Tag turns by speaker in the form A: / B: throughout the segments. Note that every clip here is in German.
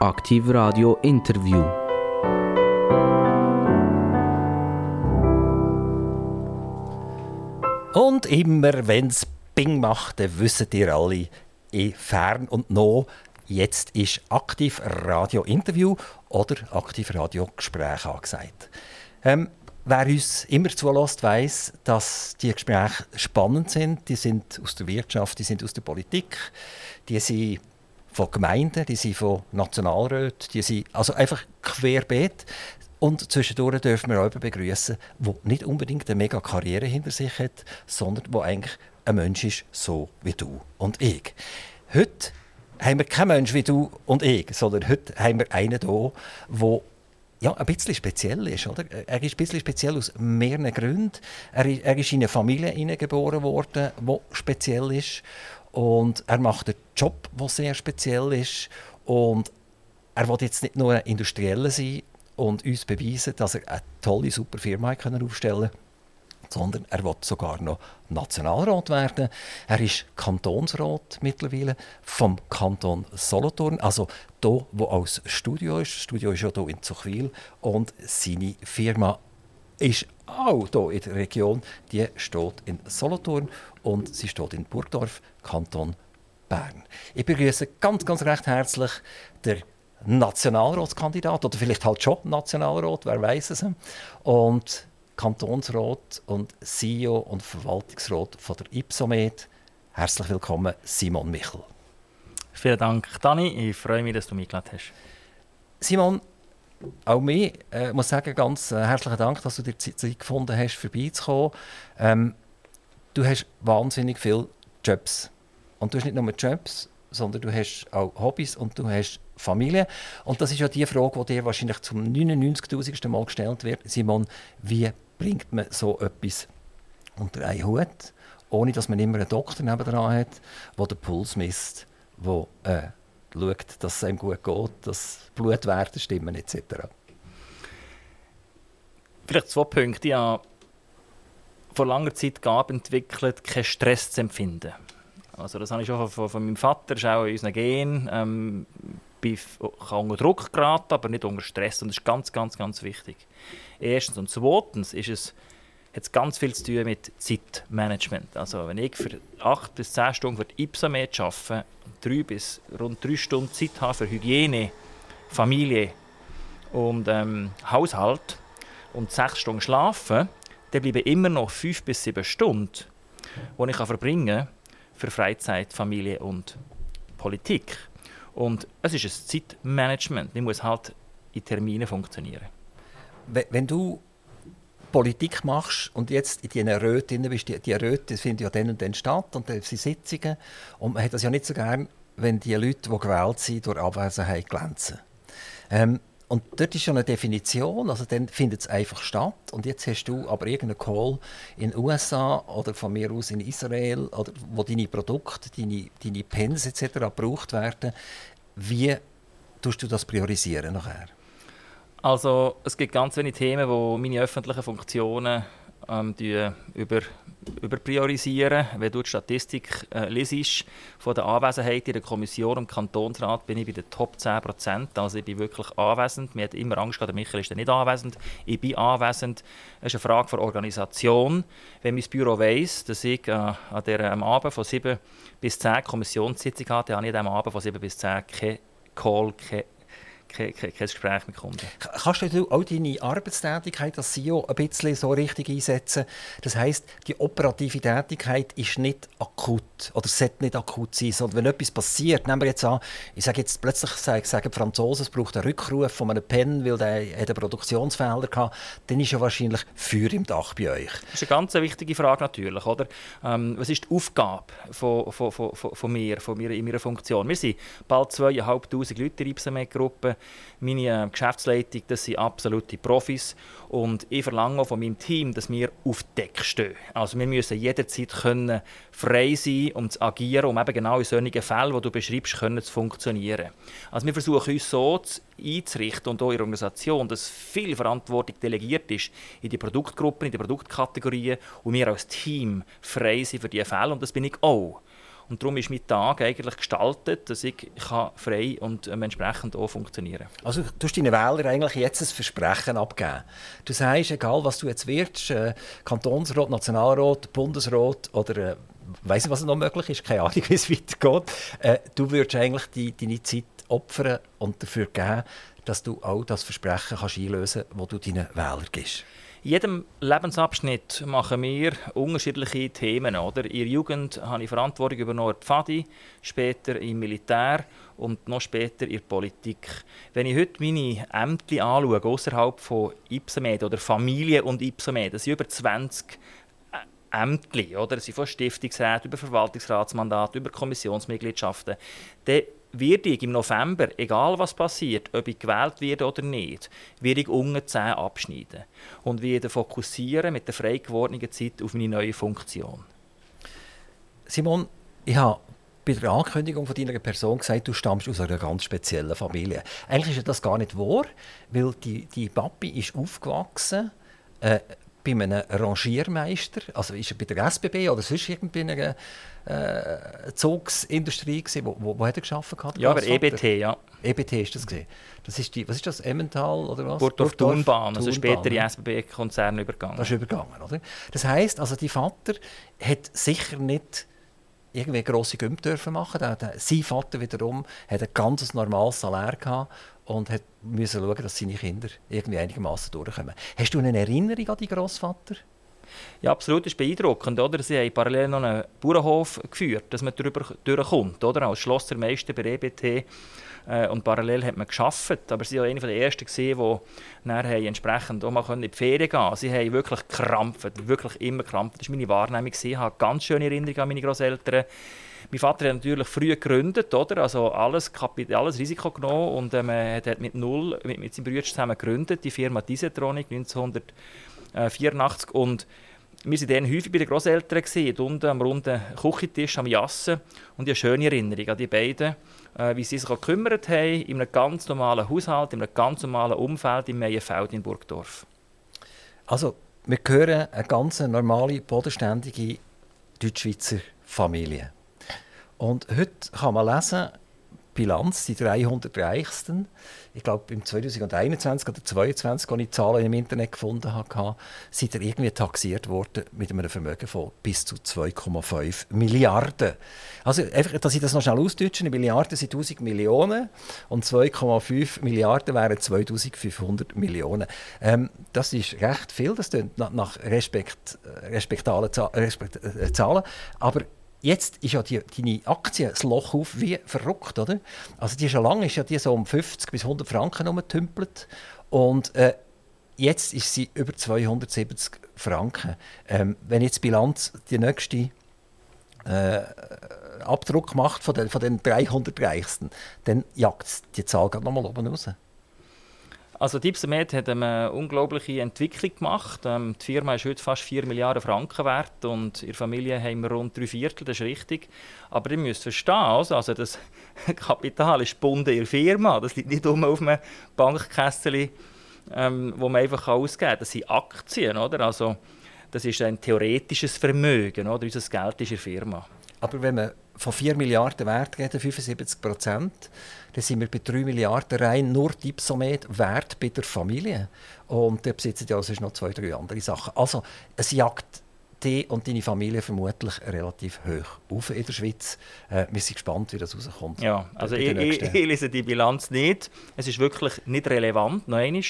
A: Aktiv Radio Interview.
B: Und immer wenn es Bing macht, dann wissen ihr alle, in fern und nah, jetzt ist Aktiv Radio Interview oder Aktiv Radio Gespräch angesagt. Ähm, wer uns immer zulässt, weiß, dass die Gespräche spannend sind. Die sind aus der Wirtschaft, die sind aus der Politik, die sind von Gemeinden, die sind von Nationalräten, die sind also einfach querbeet. Und zwischendurch dürfen wir auch jemanden begrüßen, der nicht unbedingt eine mega Karriere hinter sich hat, sondern der eigentlich ein Mensch ist, so wie du und ich. Heute haben wir keinen Mensch wie du und ich, sondern heute haben wir einen hier, der ja, ein bisschen speziell ist. Oder? Er ist ein bisschen speziell aus mehreren Gründen. Er, er ist in eine Familie geboren worden, die speziell ist. Und er macht einen Job, der sehr speziell ist. Und er will jetzt nicht nur ein Industrieller sein und uns beweisen, dass er eine tolle, super Firma aufstellen kann sondern er will sogar noch Nationalrat werden. Er ist Kantonsrat mittlerweile vom Kanton Solothurn, also hier, wo als Studio ist. Das Studio ist ja hier in Zuchwil und seine Firma ist auch hier in der Region. Die steht in Solothurn und sie steht in Burgdorf, Kanton Bern. Ich begrüße ganz, ganz recht herzlich der Nationalratskandidat oder vielleicht halt schon Nationalrat, wer weiß es. Und Kantonsrat und CEO und Verwaltungsrat von der Ipsomed. Herzlich willkommen, Simon Michel.
C: Vielen Dank, Dani. Ich freue mich, dass du mich eingeladen hast.
B: Simon, auch mir äh, muss sagen, ganz äh, herzlichen Dank, dass du dir Zeit gefunden hast, vorbeizukommen. Ähm, du hast wahnsinnig viele Jobs. Und du hast nicht nur Jobs, sondern du hast auch Hobbys und du hast Familie. Und das ist ja die Frage, die dir wahrscheinlich zum 99.000. Mal gestellt wird. Simon, wie bringt man so etwas unter einen Hut, ohne dass man immer einen Doktor nebenan hat, der den Puls misst, der schaut, dass es einem gut geht, dass Blutwerte stimmen etc.
C: Vielleicht zwei Punkte. Habe vor langer Zeit gab entwickelt, keinen Stress zu empfinden. Also das habe ich schon von, von meinem Vater, das ist auch in unseren Genen. Ähm, kann unter Druck geraten, aber nicht unter Stress. Und das ist ganz, ganz, ganz wichtig. Erstens. Und zweitens ist es, hat es ganz viel zu tun mit Zeitmanagement. Also wenn ich für 8 bis 10 Stunden für die Ipsamed arbeite, drei bis rund 3 Stunden Zeit habe für Hygiene, Familie und ähm, Haushalt und 6 Stunden schlafen, dann bleiben immer noch 5 bis 7 Stunden, die ich verbringen kann für Freizeit, Familie und Politik. Und es ist ein Zeitmanagement. Ich muss halt in Terminen funktionieren.
B: Wenn du Politik machst und jetzt in diesen Räten bist, die, die Räte finden ja dann und dann statt und dann sind Sitzungen und man hat das ja nicht so gern, wenn die Leute, die gewählt sind, durch Abwesenheit glänzen. Ähm, und dort ist schon eine Definition, also dann findet es einfach statt. Und jetzt hast du aber irgendeinen Call in den USA oder von mir aus in Israel, oder wo deine Produkte, deine, deine Pens etc. gebraucht werden. Wie tust du das priorisieren nachher?
C: Also es gibt ganz wenige Themen, wo meine öffentlichen Funktionen ähm, über, überpriorisieren. Wenn du die Statistik äh, liest von der Anwesenheit in der Kommission im Kantonsrat, bin ich bei den Top 10 Prozent. Also ich bin wirklich anwesend. Mir hat immer Angst gehabt, Michael ist nicht anwesend. Ich bin anwesend. Es ist eine Frage der Organisation. Wenn mein Büro weiss, dass ich äh, an der, am Abend von 7 bis 10 Kommissionssitzung hatte, habe ich an diesem Abend von 7 bis 10 kein Call, kein kein, kein, kein Gespräch mit Kunden.
B: Kannst du auch deine Arbeitstätigkeit als CEO ein bisschen so richtig einsetzen? Das heißt, die operative Tätigkeit ist nicht akut oder sollte nicht akut sein, sondern wenn etwas passiert, nehmen wir jetzt an, ich sage jetzt plötzlich, sage, sagen die Franzosen, es braucht einen Rückruf von einem Pen, weil der einen Produktionsfehler hatte, dann ist ja wahrscheinlich Feuer im Dach bei euch.
C: Das ist eine ganz wichtige Frage natürlich, oder? Ähm, was ist die Aufgabe von, von, von, von, mir, von mir in meiner Funktion? Wir sind bald 2'500 Leute in der Ipsamed-Gruppe meine äh, Geschäftsleitung, das sind absolute Profis und ich verlange auch von meinem Team, dass wir auf Deck stehen. Also wir müssen jederzeit können frei sein, um zu agieren, um eben genau in solchen Fällen, die du beschreibst, können zu funktionieren. Also wir versuchen uns so einzurichten und auch in der Organisation, dass viel Verantwortung delegiert ist in die Produktgruppen, in die Produktkategorien und wir als Team frei sind für diese Fälle und das bin ich auch. Und darum ist mein Tag eigentlich gestaltet, dass ich frei und ähm, entsprechend auch funktionieren
B: kann. Also du hast deinen Wählern eigentlich jetzt ein Versprechen abgeben. Du sagst, egal was du jetzt wirst, äh, Kantonsrat, Nationalrat, Bundesrat oder äh, weiß nicht, was noch möglich ist, keine Ahnung, wie es weitergeht, äh, du würdest eigentlich die, deine Zeit opfern und dafür geben, dass du auch das Versprechen kannst einlösen kannst, das du deinen Wählern gibst.
C: In jedem Lebensabschnitt machen wir unterschiedliche Themen. Oder? In der Jugend habe ich Verantwortung übernommen Pfadi, später im Militär und noch später in der Politik. Wenn ich heute meine Ämter anschaue, außerhalb von Ipsomed oder Familie und Ipsomed, das sind über 20 Ämter, oder? Das sind von Stiftungsrat über Verwaltungsratsmandat, über Kommissionsmitgliedschaften. Dann werde ich im November, egal was passiert, ob ich gewählt werde oder nicht, werde ich unter 10 abschneiden und werde fokussieren mit der frei gewordenen Zeit auf meine neue Funktion.
B: Simon, ich habe bei der Ankündigung von deiner Person gesagt, du stammst aus einer ganz speziellen Familie. Eigentlich ist das gar nicht wahr, weil die, die Papi ist aufgewachsen äh, bei einem Rangiermeister, also ist er bei der SBB oder sonst irgendwie einer äh, Zugsindustrie gewesen. Wo, wo, wo hat er geschafft?
C: Ja, aber EBT, ja.
B: EBT ist das gesehen. Das ist die, was ist das? Emmental oder was?
C: Burgdorf Thunbahn, also später die SBB-Konzern übergegangen.
B: Das ist übergegangen, oder? Das heisst, also die Vater hat sicher nicht irgendwie grosse Gümpfe dürfen machen. Der, der, sein Vater wiederum hat ein ganz normales Salär gehabt und hat müssen schauen, dass seine Kinder irgendwie einigermaßen durchkommen. Hast du eine Erinnerung an deinen Großvater?
C: Ja, absolut, ist beeindruckend. Oder? Sie haben parallel noch einen Bauernhof geführt, dass man darüber durchkommt. Oder? Als Schlossermeister bei EBT. Äh, und parallel hat man geschafft. Aber sie waren einer der ersten, gesehen, die nachher entsprechend auch mal in die Ferien gehen konnten. Sie haben wirklich gekrampft, wirklich immer gekrampft. Das war meine Wahrnehmung. Ich habe ganz schöne Erinnerungen an meine Großeltern. Mein Vater hat natürlich früh gegründet, oder? Also alles, alles Risiko genommen und ähm, hat mit null mit, mit seinem Bruder zusammen gegründet, die Firma Disetronic 1984 und wir waren dann häufig bei den Großeltern, unten am runden Küchentisch am Jassen. Und ich habe schöne Erinnerung an die beiden, äh, wie sie sich gekümmert haben, in einem ganz normalen Haushalt, in einem ganz normalen Umfeld im Meienfeld in Burgdorf.
B: Also, wir gehören eine ganz normale, bodenständige Deutschschweizer Familie. Und heute kann man lesen, Bilanz, die 300 Reichsten. Ich glaube, im 2021 oder 2022, als ich Zahlen im Internet gefunden habe, sind er irgendwie taxiert worden mit einem Vermögen von bis zu 2,5 Milliarden. Also, einfach, dass ich das noch schnell ausdeutsche, eine Milliarde sind 1000 Millionen und 2,5 Milliarden wären 2500 Millionen. Ähm, das ist recht viel, das klingt nach Respekt, äh, respektalen äh, Zahlen. Aber Jetzt ist ja die, deine Aktie das Loch auf wie verrückt, oder? Also die schon lange ist ja die so um 50 bis 100 Franken rumgetümpelt und äh, jetzt ist sie über 270 Franken. Ähm, wenn jetzt die Bilanz die nächste äh, Abdruck macht von den, von den 300 Reichsten, dann jagt die Zahl gerade nochmal oben raus.
C: Also Dipsomed hat eine unglaubliche Entwicklung gemacht. Ähm, die Firma ist heute fast 4 Milliarden Franken wert und der Familie haben wir rund drei Viertel, das ist richtig. Aber ihr müsst verstehen, also, also das Kapital ist gebunden in der Firma. Das liegt nicht um auf einem Bankkessel, ähm, wo man einfach ausgeben kann. Das sind Aktien, oder? Also, das ist ein theoretisches Vermögen, oder? Unser Geld ist in der Firma.
B: Aber wenn man von 4 Milliarden Wert geht, 75 Prozent, dann sind wir bei 3 Milliarden rein nur Dipsomed Wert bei der Familie. Und da besitzen ja also noch zwei, drei andere Sachen. Also es jagt die und deine Familie vermutlich relativ hoch auf in der Schweiz. Äh, wir sind gespannt, wie das rauskommt.
C: Ja, also ich, ich, ich, lese die Bilanz nicht. Es ist wirklich nicht relevant. Noch einmal,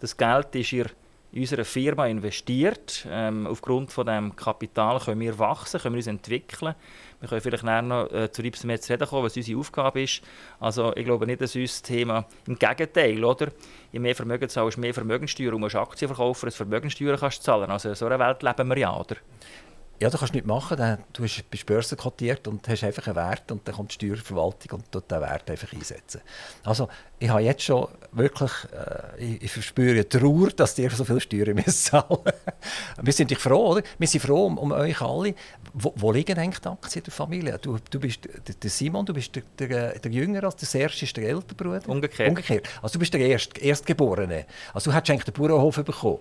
C: das Geld ist ihr in unserer Firma investiert. Ähm, aufgrund von dem Kapital können wir wachsen, können wir uns entwickeln. Wir können vielleicht nachher noch äh, zu Ripsmetz reden kommen, was unsere Aufgabe ist. Also ich glaube nicht, dass unser Thema, im Gegenteil, oder? Je mehr Vermögen zahlst, mehr Vermögenssteuer und musst Aktien verkaufen, als Vermögenssteuer kannst du zahlen. Also in so einer Welt leben wir ja, oder?
B: Ja, du kannst nichts machen. Du bist börsenkotiert und hast einfach einen Wert und dann kommt die Steuerverwaltung und tut den Wert einfach einsetzen. Also ich habe jetzt schon wirklich, äh, ich, ich verspüre Trauer, dass ihr so viel Steuern müsst zahlen Wir sind dich froh, oder? Wir sind froh um, um euch alle. Wo, wo liegen eigentlich die Aktien der Familie? Du, du bist der Simon, du bist der, der, der Jüngere, als der Serge ist der ältere Bruder?
C: Umgekehrt.
B: Umgekehrt. Also du bist der Erst, Erstgeborene. Also du hättest eigentlich den Bauernhof bekommen.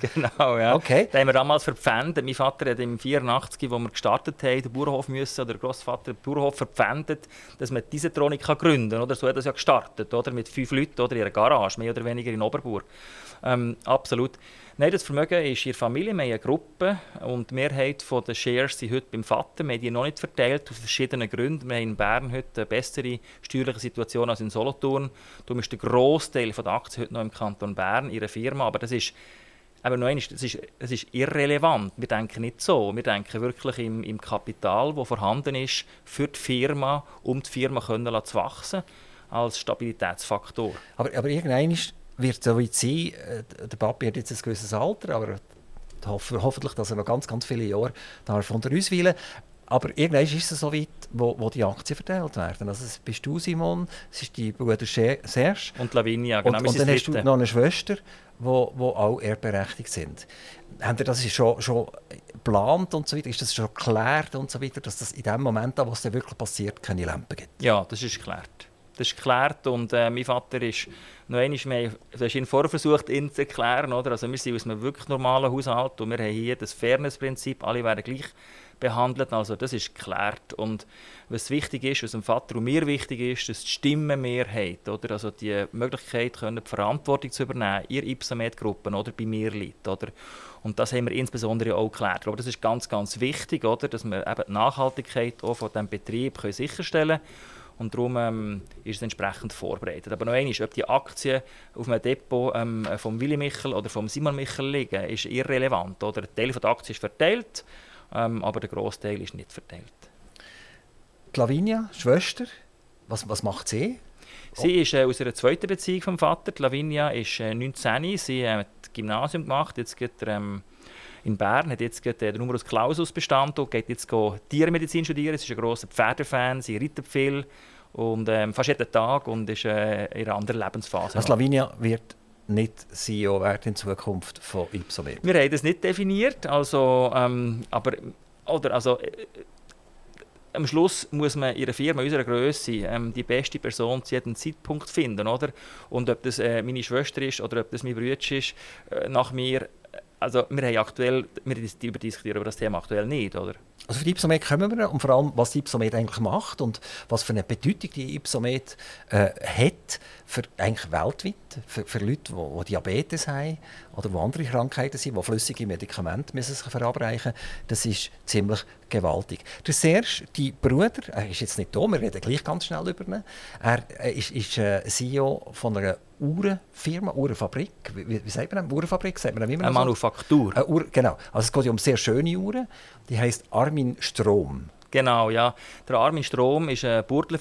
C: Genau, ja.
B: Okay.
C: Da haben wir damals verpfändet. Mein Vater hat im 84, wo wir gestartet haben, den Bauernhof müssen, oder der Großvater den Bauernhof verpfändet, dass man diese Tronik gründen kann. Oder? So hat er ja gestartet, oder? mit fünf Leuten oder in einer Garage, mehr oder weniger in Oberburg. Ähm, absolut. Nein, das Vermögen ist in der Familie. Wir haben eine Gruppe und die Mehrheit der Shares sind heute beim Vater. Wir haben die noch nicht verteilt, aus verschiedenen Gründen. Wir haben in Bern heute eine bessere steuerliche Situation als in Solothurn. Darum ist der Großteil der Aktien heute noch im Kanton Bern, ihre Firma. Aber das ist aber noch einmal, das ist, das ist irrelevant. Wir denken nicht so. Wir denken wirklich im, im Kapital, das vorhanden ist für die Firma, um die Firma können zu wachsen als Stabilitätsfaktor.
B: Aber, aber irgendwann wird es so weit sein, äh, der Papi hat jetzt ein gewisses Alter, aber hoffen, hoffentlich, dass er noch ganz, ganz viele Jahre darf unter uns weilen aber irgendwann ist es so weit, wo, wo die Aktien verteilt werden. Also es bist du, Simon, es ist die Bruder Serge.
C: Und Lavinia, genau.
B: Und, und dann hast du noch eine Schwester, die wo, wo auch erbberechtigt sind. Haben ihr das schon, schon geplant und so weiter? Ist das schon geklärt und so weiter, dass das in dem Moment, wo es dann wirklich passiert, keine Lampen gibt?
C: Ja, das ist geklärt. Das ist geklärt und äh, mein Vater ist noch einmal, wir haben ihn vorher versucht, ihn zu erklären. Oder? Also wir sind aus einem wirklich normalen Haushalt und wir haben hier das Fairness-Prinzip, alle werden gleich behandelt. Also das ist geklärt. Und was wichtig ist, was dem Vater und mir wichtig ist, dass die Stimmenmehrheit, oder? also die Möglichkeit, können, die Verantwortung zu übernehmen, ihr Ipsomet-Gruppen oder bei mir liegt. Oder? Und das haben wir insbesondere auch geklärt. Aber das ist ganz, ganz wichtig, oder? dass wir eben die Nachhaltigkeit auch von diesem Betrieb können sicherstellen können. Und darum ähm, ist es entsprechend vorbereitet. Aber noch einmal, ob die Aktien auf einem Depot ähm, vom Willy Michel oder vom Simon Michel liegen, ist irrelevant. Oder? Ein Teil der Aktien ist verteilt, ähm, aber der Großteil ist nicht verteilt.
B: Die Lavinia, Schwester, was, was macht sie?
C: Sie ist äh, aus einer zweiten Beziehung vom Vater. Die Lavinia ist äh, 19. Sie äh, hat Gymnasium gemacht. Jetzt geht er, ähm, in Bern, hat jetzt den Numerus Clausus bestanden und geht jetzt Tiermedizin studieren. Sie ist ein grosser Pferdefan, sie reitet viel und ähm, fast jeden Tag und ist äh, in einer anderen Lebensphase.
B: Also Lavinia wird nicht CEO werden in Zukunft von Ipsomed?
C: Wir haben das nicht definiert, also, ähm, aber oder, also, äh, am Schluss muss man in einer Firma unserer Größe ähm, die beste Person zu jedem Zeitpunkt finden, oder? Und ob das äh, meine Schwester ist oder ob das mein Bruder ist, äh, nach mir also wir haben aktuell, wir diskutieren über das Thema aktuell nicht, oder?
B: Also für die Ipsomed kommen wir und vor allem, was die Ipsomed eigentlich macht und was für eine Bedeutung die Ipsomed äh, hat für eigentlich weltweit, für, für Leute, die, die Diabetes haben oder die andere Krankheiten sind, die flüssige Medikamente müssen sich verabreichen Das ist ziemlich gewaltig. Der Serge, die Bruder, er ist jetzt nicht da, wir reden gleich ganz schnell über ihn. Er ist, ist äh, CEO von einer Uhrenfirma, Uhrenfabrik. Wie, wie sagt man das? Uhrenfabrik? Sagt man
C: immer Eine Manufaktur.
B: So? Eine Uhr, genau. Also es geht ja um sehr schöne Uhren. Die heißt Armin Strom.
C: Genau, ja. Der Armin Strom war ein Burdler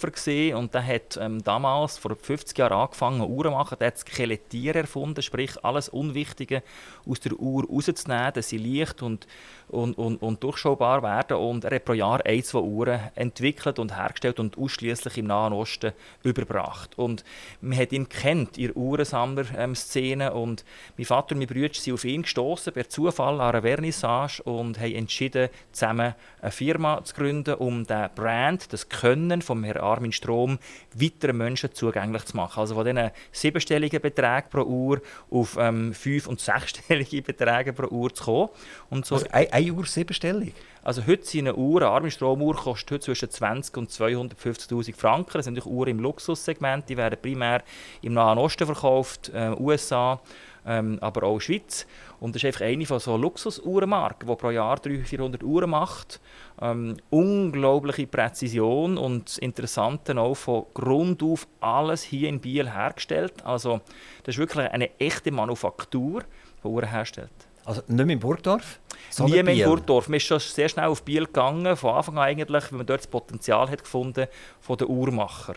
C: und der hat ähm, damals, vor 50 Jahren, angefangen, Uhren zu machen. Er hat Skelettier erfunden, sprich alles Unwichtige aus der Uhr rauszunehmen, dass sie leicht und und, und, und durchschaubar werden. Und er hat pro Jahr ein, zwei Uhren entwickelt und hergestellt und ausschließlich im Nahen Osten überbracht. Und man hat ihn kennt in Uhrensammler-Szene und mein Vater und mein Bruder sind auf ihn gestoßen per Zufall an einer Vernissage und haben entschieden, zusammen eine Firma zu gründen, um den Brand, das Können von Herrn Armin Strom weiteren Menschen zugänglich zu machen. Also von diesen siebenstelligen Beträgen pro Uhr auf ähm, fünf- und sechsstellige Beträge pro Uhr zu kommen. Und
B: so also ein, eine Uhr siebenstellig?
C: Also heute sind eine Uhr, eine arme Stromuhr kostet heute zwischen 20 und 250'000 Franken. Das sind natürlich Uhren im Luxussegment, die werden primär im Nahen Osten verkauft, äh, USA, ähm, aber auch Schweiz. Und das ist einfach eine von so Luxusuhrenmarken, die pro Jahr 300, 400 Uhren macht. Ähm, unglaubliche Präzision und das Interessante auch von Grund auf alles hier in Biel hergestellt. Also das ist wirklich eine echte Manufaktur, die Uhren herstellt.
B: Also nicht mehr in Burgdorf?
C: Nie mehr in Burgdorf. Man ist schon sehr schnell auf Biel gegangen, von Anfang an eigentlich, weil man dort das Potenzial hat gefunden von den Uhrmacher.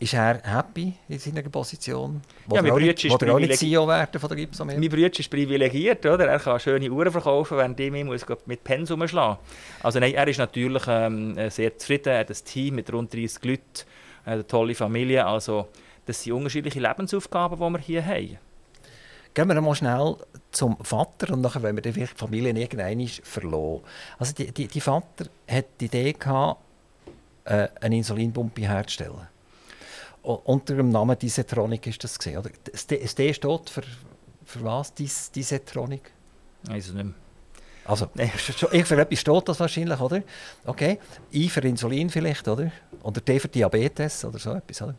B: Ist er happy in seiner Position?
C: ja, mein Bruder ist
B: CEO werden von der Gipsomet?
C: Mein Bruder ist privilegiert, oder? Er kann schöne Uhren verkaufen, während ich muss mit Pensum schlagen Also nein, er ist natürlich ähm, sehr zufrieden, er hat ein Team mit rund 30 Leuten, eine tolle Familie, also das sind unterschiedliche Lebensaufgaben, die wir hier haben.
B: Gehen wir mal schnell zum Vater und nachher wollen wir die Familie irgendwann verloren. Also die, die, die Vater hat die Idee gehabt, äh, eine Insulinpumpe herzustellen. Unter dem Namen Disetronic ist das gesehen. Das D steht für für was, dies, Disetronic?
C: Also nicht mehr.
B: Also, ich für etwas steht das wahrscheinlich, oder? Okay. I für Insulin vielleicht, oder? Oder D für Diabetes oder so etwas, oder?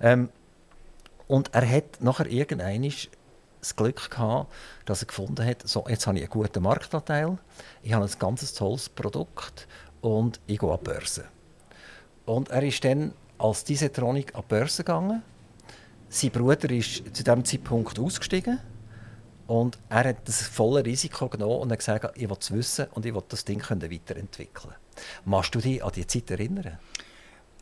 B: Ähm, und er hat nachher irgendwann das Glück gehabt, dass er gefunden hat, so, jetzt habe ich einen guten Marktanteil, ich habe ein ganz tolles Produkt und ich gehe an die Börse. Und er ist dann als Disetronic an die Börse gegangen. Sein Bruder ist zu diesem Zeitpunkt ausgestiegen und er hat das volle Risiko genommen und hat gesagt, ich will es wissen und ich will das Ding weiterentwickeln. Machst du dich an die Zeit erinnern?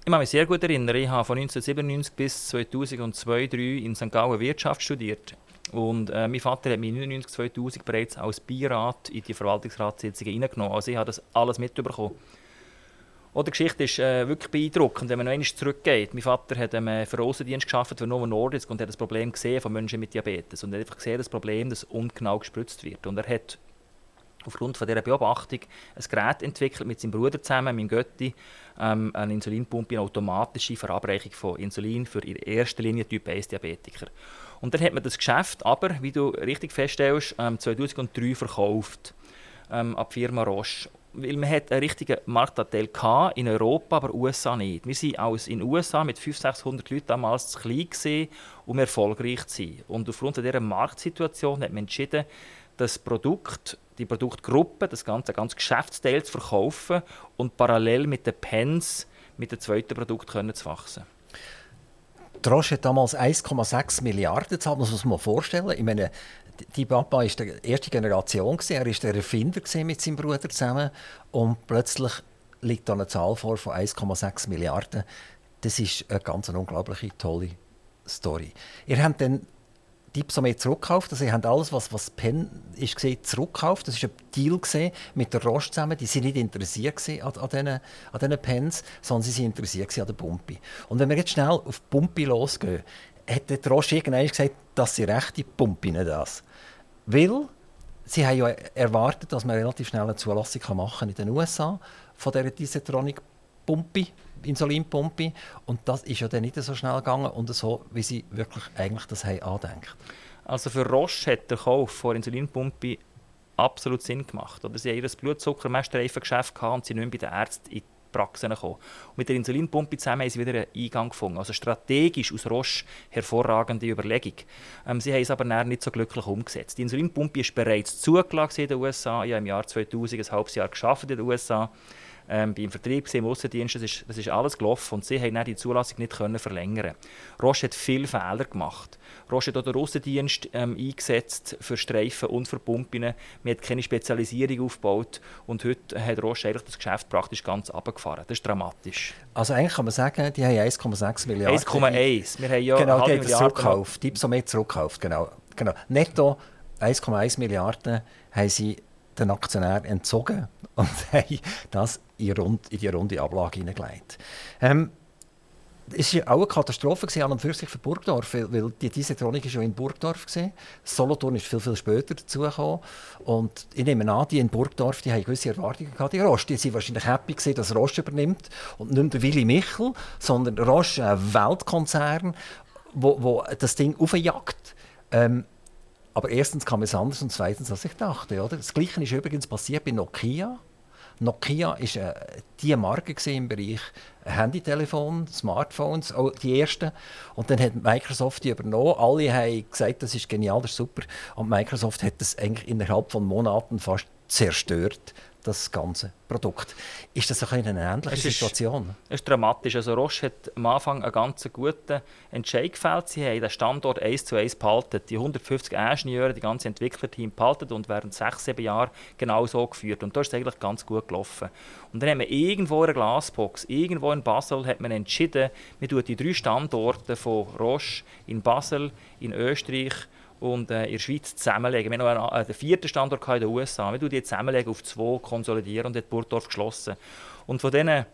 C: Ich kann mich sehr gut erinnern. Ich habe von 1997 bis 2002 2003 in St. Gallen Wirtschaft studiert. Und äh, mein Vater hat mich 1999 2000 bereits als Beirat in die Verwaltungsratssitzungen hineingenommen. Also ich habe das alles mitbekommen. Oh, die Geschichte ist äh, wirklich beeindruckend, wenn man noch einmal zurückgeht. Mein Vater hat ähm, für Außendienst geschafft für Novo Nordisk und hat das Problem gesehen von Menschen mit Diabetes. Und er hat einfach gesehen, das Problem, dass ungenau gespritzt wird. Und er hat aufgrund von dieser Beobachtung ein Gerät entwickelt mit seinem Bruder zusammen, meinem Götti, ähm, eine Insulinpumpe, eine automatische Verabreichung von Insulin für in erster Linie Typ 1 Diabetiker. Und dann hat man das Geschäft aber, wie du richtig feststellst, ähm, 2003 verkauft ähm, an die Firma Roche. Weil man hat einen richtigen Marktanteil in Europa, aber in den USA nicht. Wir waren als in den USA mit 500, 600 Leuten damals zu klein um erfolgreich zu sein. Und aufgrund dieser Marktsituation hat man entschieden, das Produkt, die Produktgruppe, das ganze, ganze Geschäftsteil zu verkaufen und parallel mit den Pens mit dem zweiten Produkt können zu wachsen.
B: Roche hat damals 1,6 Milliarden gezahlt, muss man sich mal vorstellen. Ich meine, die Papa war die erste Generation, er war der Erfinder mit seinem Bruder zusammen und plötzlich liegt da eine Zahl vor von 1,6 Milliarden. Das ist eine ganz unglaubliche, tolle Story. Ihr habt dann Dipsomet zurückgekauft. Also, sie haben alles, was, was Penn ist zurückgekauft. Das war ein Deal mit der Roche zusammen. Die waren nicht interessiert an, an, diesen, an diesen Pens, sondern sie waren interessiert an der Pumpe. Und wenn wir jetzt schnell auf die Pumpe losgehen, hat der Roche irgendwann gesagt, dass sie rechte Pumpe nicht das. Weil sie haben ja erwartet, dass man relativ schnell eine Zulassung machen kann in den USA von dieser Disetronic-Pumpe. Insulinpumpe. Und das ist ja dann nicht so schnell gegangen und so, wie sie wirklich eigentlich das haben andenkt.
C: Also für Roche hat der Kauf von Insulinpumpe absolut Sinn gemacht. Oder sie haben ihr Blutzuckermessstreifengeschäft gehabt und sie nicht mehr bei den Ärzten in Praxen gekommen. Und mit der Insulinpumpe zusammen haben sie wieder einen Eingang gefunden. Also strategisch aus Roche hervorragende Überlegung. Ähm, sie haben es aber nicht so glücklich umgesetzt. Die Insulinpumpe ist bereits zugelassen in den USA. Ich habe im Jahr 2000 ein halbes Jahr geschafft in den USA ähm, beim Vertrieb, im Aussendienst, das ist, das ist alles gelaufen und sie haben die Zulassung nicht können verlängern Roche hat viele Fehler gemacht. Roche hat den Aussendienst ähm, eingesetzt für Streifen und für Pumpen. Man hat keine Spezialisierung aufgebaut und heute hat Roche eigentlich das Geschäft praktisch ganz abgefahren. Das ist dramatisch.
B: Also eigentlich kann man sagen, die haben 1,6 Milliarden.
C: 1,1.
B: Wir haben ja genau, die haben das zurückgekauft. Die Dipsomet zurückgekauft, genau. genau. Netto 1,1 Milliarden haben sie den Aktionär entzogen und haben das in die runde Ablage hineingelegt. Ähm, es war auch eine Katastrophe an und für sich für Burgdorf, weil, die Disetronik war ja in Burgdorf. Solothurn ist viel, viel später dazugekommen. Und ich nehme an, die in Burgdorf die haben gewisse Erwartungen gehabt. Die Roche, die waren wahrscheinlich happy gewesen, dass Roche übernimmt und nicht der Willy Michel, sondern Roche, ein Weltkonzern, wo, wo das Ding aufjagt. Ähm, aber erstens kam es anders und zweitens, als ich dachte. Oder? Das Gleiche ist übrigens passiert bei Nokia. Nokia war äh, die Marke im Bereich Handytelefon, Smartphones, auch die ersten. Und dann hat Microsoft die übernommen. Alle haben gesagt, das ist genial, das ist super. Und Microsoft hat das eigentlich innerhalb von Monaten fast zerstört das ganze Produkt. Ist das eine ähnliche es Situation?
C: Es ist dramatisch. Also Roche hat am Anfang einen ganz guten Entscheid gefällt. Sie haben den Standort 1 zu 1 behalten. Die 150 Ingenieure, die ganze Entwicklerteam behalten und während sechs, sieben Jahren genau so geführt. Und da ist es eigentlich ganz gut gelaufen. Und dann hat man irgendwo in einer Glasbox, irgendwo in Basel, hat man entschieden, man tut die drei Standorte von Roche in Basel, in Österreich und äh, in der Schweiz zusammenlegen. Wir haben noch einen, einen vierten Standort in den USA. Wir die zusammenlegen auf zwei, konsolidieren und hat Burgdorf geschlossen. Und von diesen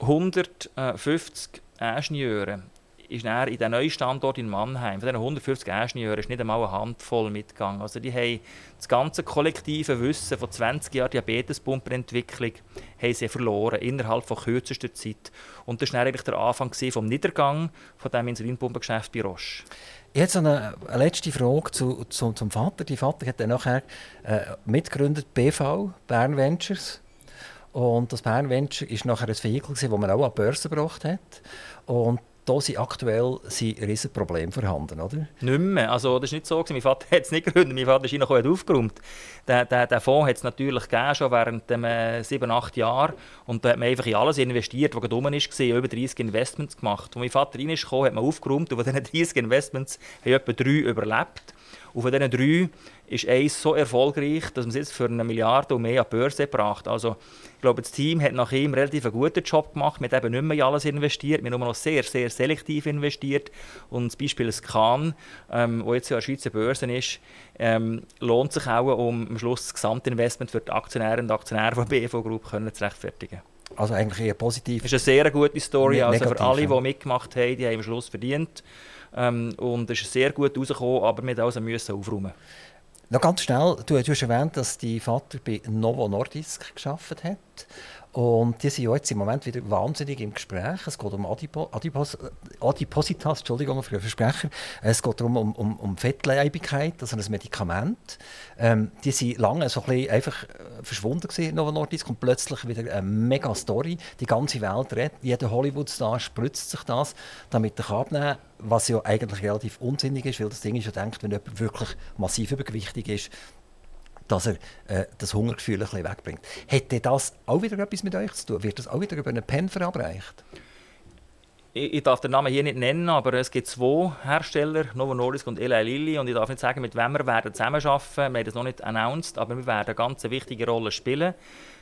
C: 150 Ingenieuren ist dann in den neuen Standort in Mannheim, von diesen 150 Ingenieuren, ist nicht einmal eine Handvoll mitgegangen. Also die haben das ganze kollektive Wissen von 20 Jahren sie verloren, innerhalb von kürzester Zeit. Und das war eigentlich der Anfang des Niedergang von dem Insulinpumpengeschäft bei Roche.
B: Eine, eine letzte Frage zu, zu, zum Vater. Die Vater hat dann nachher äh, mitgegründet BV, Bern Ventures. Und das Bern Venture war nachher ein Vehikel, das man auch an die Börse gebracht hat. Und da sind aktuell sind riesige Probleme vorhanden, oder?
C: Nicht mehr. Also, das war nicht so. Mein Vater hat es nicht gegründet, mein Vater ist noch aufgeräumt. Den, den, den Fonds hat es natürlich gegeben, schon während den äh, sieben, acht Jahren. Und da hat man einfach in alles investiert, was dumm ist, über 30 Investments gemacht. Als mein Vater reinkam, hat man aufgeräumt und von diesen 30 Investments haben etwa drei überlebt. Und von diesen drei ist eins so erfolgreich, dass man es jetzt für eine Milliarde und mehr an die Börse gebracht Also, ich glaube, das Team hat nach ihm relativ einen guten Job gemacht. Wir haben eben nicht mehr in alles investiert, wir haben nur noch sehr, sehr selektiv investiert. Und das Beispiel Scan, ähm, wo jetzt ja an der Schweizer Börse ist, ähm, lohnt sich auch, um am Schluss das Gesamtinvestment für die Aktionäre und Aktionäre von BV Group können zu rechtfertigen.
B: Also eigentlich eher positiv.
C: Das ist eine sehr gute Story. also für alle, die mitgemacht haben, die haben am Schluss verdient. Ähm, und es ist sehr gut rausgekommen, aber wir also aufräumen.
B: Noch ganz schnell, du, du hast erwähnt, dass dein Vater bei Novo Nordisk geschafft hat. Und die sind ja jetzt im Moment wieder wahnsinnig im Gespräch. Es geht um Adipo, Adipos, Adipositas, Entschuldigung für den Versprecher. Es geht darum, um, um, um Fettleibigkeit, also ein Medikament. Ähm, die sind lange so ein bisschen einfach äh, verschwunden gewesen, Novo Nordisk, und plötzlich wieder eine mega Story. Die ganze Welt redet, jeder Hollywood-Star spritzt sich das, damit er abnehmen kann, was ja eigentlich relativ unsinnig ist, weil das Ding ist ja denkt, wenn jemand wirklich massiv übergewichtig ist, dass er äh, das Hungergefühl ein bisschen wegbringt. Hätte das auch wieder etwas mit euch zu tun? Wird das auch wieder über einen Pen verabreicht?
C: Ich, ich, darf den Namen hier nicht nennen, aber es gibt zwei Hersteller, Novo Nordisk und Eli Lilly, und ich darf nicht sagen, mit wem wir werden zusammenarbeiten. Wir haben das noch nicht announced, aber wir werden eine ganz wichtige Rolle spielen.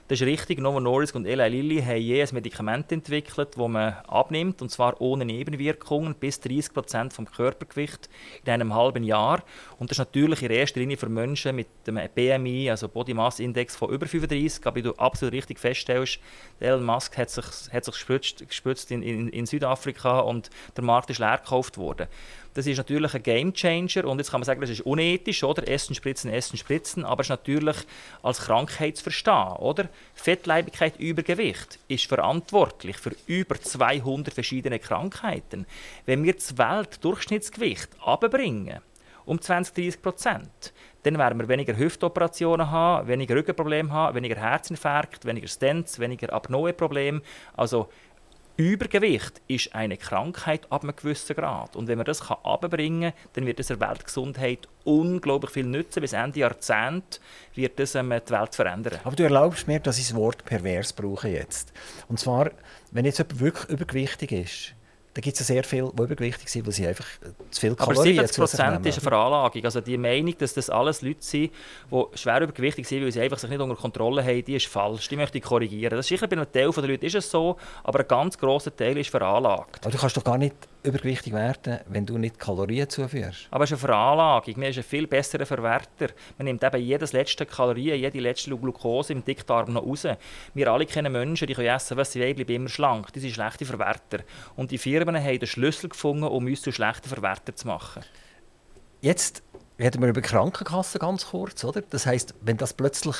C: Das ist richtig. Novo Nordisk und Eli Lilly haben je ein Medikament entwickelt, das man abnimmt, und zwar ohne Nebenwirkungen, bis 30 Prozent vom Körpergewicht in einem halben Jahr. Und das ist natürlich in erster Linie für Menschen mit einem BMI, also Body Mass Index von über 35. Aber wie du absolut richtig feststellst, Elon Musk hat sich, hat sich gespritzt, gespritzt in, in, in Südafrika und der Markt ist leer gekauft worden. Das ist natürlich ein Game Changer und jetzt kann man sagen, das ist unethisch, oder? Essen, spritzen, essen, spritzen, aber es ist natürlich als Krankheit zu verstehen, oder? Fettleibigkeit, Übergewicht ist verantwortlich für über 200 verschiedene Krankheiten. Wenn wir das Weltdurchschnittsgewicht abbringen, um 20, 30 Prozent, dann werden wir weniger Hüftoperationen haben, weniger Rückenprobleme haben, weniger Herzinfarkt, weniger Stents, weniger Apnoe-Probleme. Also Übergewicht ist eine Krankheit ab einem gewissen Grad. Und wenn man das abbringen kann, dann wird es der Weltgesundheit unglaublich viel nützen. Bis Ende Jahrzehnt wird das ähm, die Welt verändern.
B: Aber du erlaubst mir, dass ich das Wort pervers brauche jetzt. Und zwar, wenn jetzt jemand wirklich übergewichtig ist, da gibt es ja sehr viele, die übergewichtig sind, weil sie einfach zu viel Kalorien
C: Aber 70 Prozent ist eine Veranlagung. Also die Meinung, dass das alles Leute sind, die schwer übergewichtig sind, weil sie einfach sich nicht unter Kontrolle haben, die ist falsch. Die möchte ich korrigieren. Das ist sicher bei einem Teil der Leute ist es so, aber ein ganz grosser Teil ist veranlagt.
B: Aber du kannst doch gar nicht übergewichtig werden, wenn du nicht Kalorien zuführst.
C: Aber es ist eine Veranlagung. Man ist ein viel besserer Verwerter. Man nimmt eben jedes letzte Kalorie, jede letzte Glucose im Dickdarm noch raus. Wir alle kennen Menschen, die können essen, was sie wollen, bleiben immer schlank. Die sind schlechte Verwerter. Und die Firmen haben den Schlüssel gefunden, um uns zu schlechten Verwerter zu machen.
B: Jetzt reden wir über Krankenkassen ganz kurz. Oder? Das heißt, wenn das plötzlich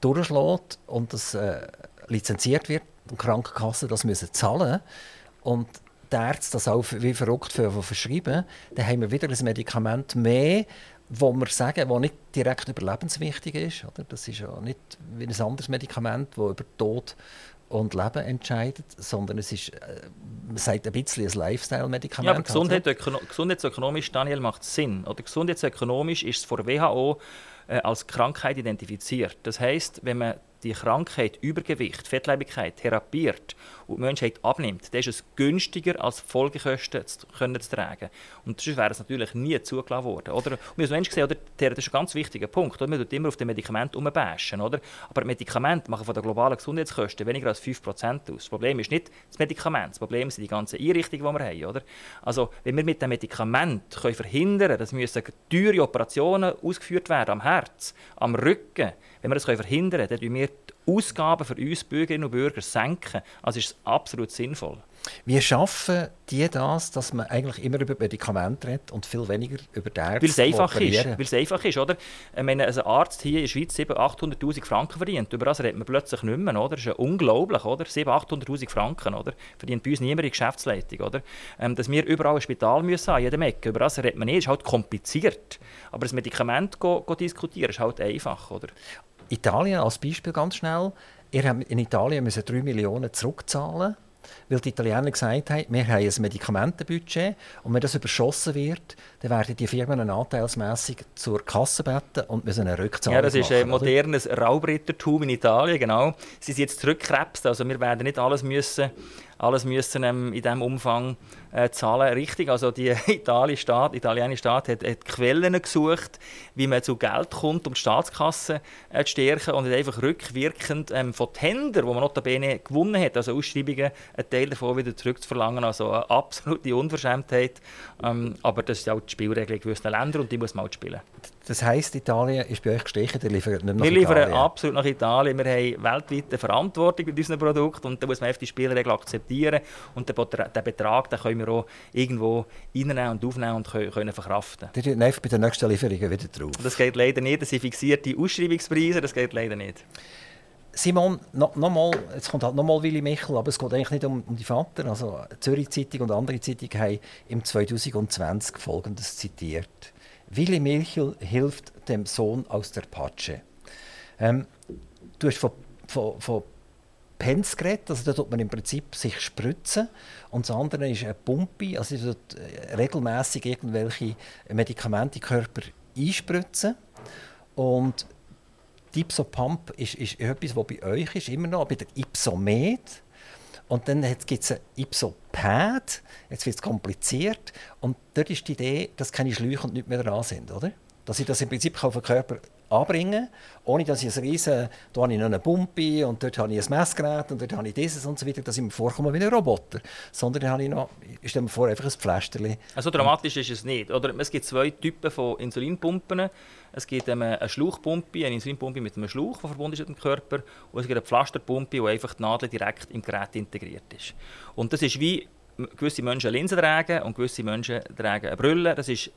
B: durchschlägt und das äh, lizenziert wird, und die Krankenkassen das müssen zahlen und die Ärzte das auch wie verrückt für, verschreiben, dann haben wir wieder ein Medikament mehr, wo wir sagen, das nicht direkt überlebenswichtig ist. Oder? Das ist ja nicht wie ein anderes Medikament, das über Tod und Leben entscheidet, sondern es ist, äh, man sagt ein bisschen ein Lifestyle-Medikament. Ja,
C: aber Gesundheit, gesundheitsökonomisch, Daniel, macht Sinn. Oder gesundheitsökonomisch ist es vor WHO äh, als Krankheit identifiziert. Das heißt, wenn man die Krankheit Übergewicht, Fettleibigkeit therapiert und die Menschheit abnimmt, dann ist es günstiger, als Folgekosten zu, können zu tragen. Und sonst wäre es natürlich nie zugelassen worden. Oder? Und wir als Menschen sehen, oder, das ist ein ganz wichtiger Punkt. Oder? Man tut immer auf den Medikament umbashen, oder? Aber Medikamente machen von den globalen Gesundheitskosten weniger als 5% aus. Das Problem ist nicht das Medikament, das Problem sind die ganzen Einrichtungen, die wir haben. Oder? Also, wenn wir mit dem Medikament können verhindern können, dass müssen teure Operationen ausgeführt werden am Herz, am Rücken, wenn wir das verhindern können, dann wir Ausgaben für uns Bürgerinnen und Bürger senken. Also ist es absolut sinnvoll.
B: Wie schaffen die das, dass man eigentlich immer über Medikamente redet und viel weniger über die Ärzte?
C: Weil es einfach ist, weil es einfach ist, oder? Ich meine, ein Arzt hier in der Schweiz 700'000, 800'000 Franken verdient, über das redet man plötzlich nicht mehr, oder? Das ist ja unglaublich, oder? 700'000, 800'000 Franken, oder? Verdient bei uns niemand in Geschäftsleitung, oder? Ähm, dass wir überall ein Spital müssen an jedem Ecke, über das redet man nicht, ist halt kompliziert. Aber das Medikament go, go diskutieren ist halt einfach, oder?
B: Italien als Beispiel ganz schnell. Ihr habt in Italien müssen 3 Millionen zurückzahlen weil die Italiener gesagt haben, wir haben ein Medikamentenbudget und wenn das überschossen wird, dann werden die Firmen anteilsmässig zur Kasse beten und müssen eine Rückzahlung
C: Ja, das ist ein
B: machen,
C: modernes Raubrittertum in Italien, genau. Sie sind jetzt zurückgekrebst, also wir werden nicht alles müssen alles müssen ähm, in diesem Umfang äh, zahlen. Richtig, also die italienische Staat, italienische Staat hat, hat, Quellen gesucht, wie man zu Geld kommt, um die Staatskasse äh, zu stärken und hat einfach rückwirkend ähm, von Tender, wo man notabene gewonnen hat, also Ausschreibungen, einen Teil davon wieder zurückzuverlangen. Also eine absolute Unverschämtheit. Ähm, aber das ist auch die Spielregel in gewissen Ländern und die muss man auch spielen.
B: Das heisst, Italien ist bei euch gestechen, ihr liefert nicht nach
C: Wir liefern
B: Italien.
C: absolut nach Italien. Wir haben weltweit eine Verantwortung mit unseren Produkten und da muss man die Spielregeln akzeptieren und den, den Betrag den können wir auch irgendwo reinnehmen und aufnehmen und können, verkraften.
B: Die einfach bei den nächsten Lieferungen wieder drauf.
C: Das geht leider nicht. Das sind fixierte Ausschreibungspreise, das geht leider nicht.
B: Simon, noch, noch mal, jetzt kommt halt nochmal Willy Michel, aber es geht eigentlich nicht um, um die Vater. Also Zürich Zeitung und andere Zeitungen haben im 2020 Folgendes zitiert. Willy Michel hilft dem Sohn aus der Patsche. Ähm, du hast von, von, von Pens geredet, also da tut man im Prinzip sich spritzen und das andere ist eine Pumpe, also da tut regelmäßig irgendwelche Medikamente in den Körper einspritzen und die Ipsopump ist, ist etwas, was bei euch ist, immer noch, bei der Ipsomed. Und dann gibt es ein Ipsopad, jetzt wird es kompliziert. Und dort ist die Idee, dass keine Schläuche und nichts mehr dran sind, oder? Dass ich das im Prinzip auf den Körper anbringen ohne dass ich ein riesen, da habe ich noch eine Pumpe und dort habe ich ein Messgerät und dort habe ich dieses und so weiter, dass ich mir vorkomme wie ein Roboter. Sondern dann habe ich noch, ich stelle mir vor, einfach ein Pflasterchen.
C: Also dramatisch ist es nicht. Oder es gibt zwei Typen von Insulinpumpen. Es gibt eine Schlauchpumpe, eine Insulinpumpe mit einem Schlauch, der verbunden ist mit dem Körper. Und es gibt eine Pflasterpumpe, wo einfach die Nadel direkt im Gerät integriert ist. Und das ist wie gewisse Menschen Linsen tragen und gewisse Menschen tragen eine Brille. Das ist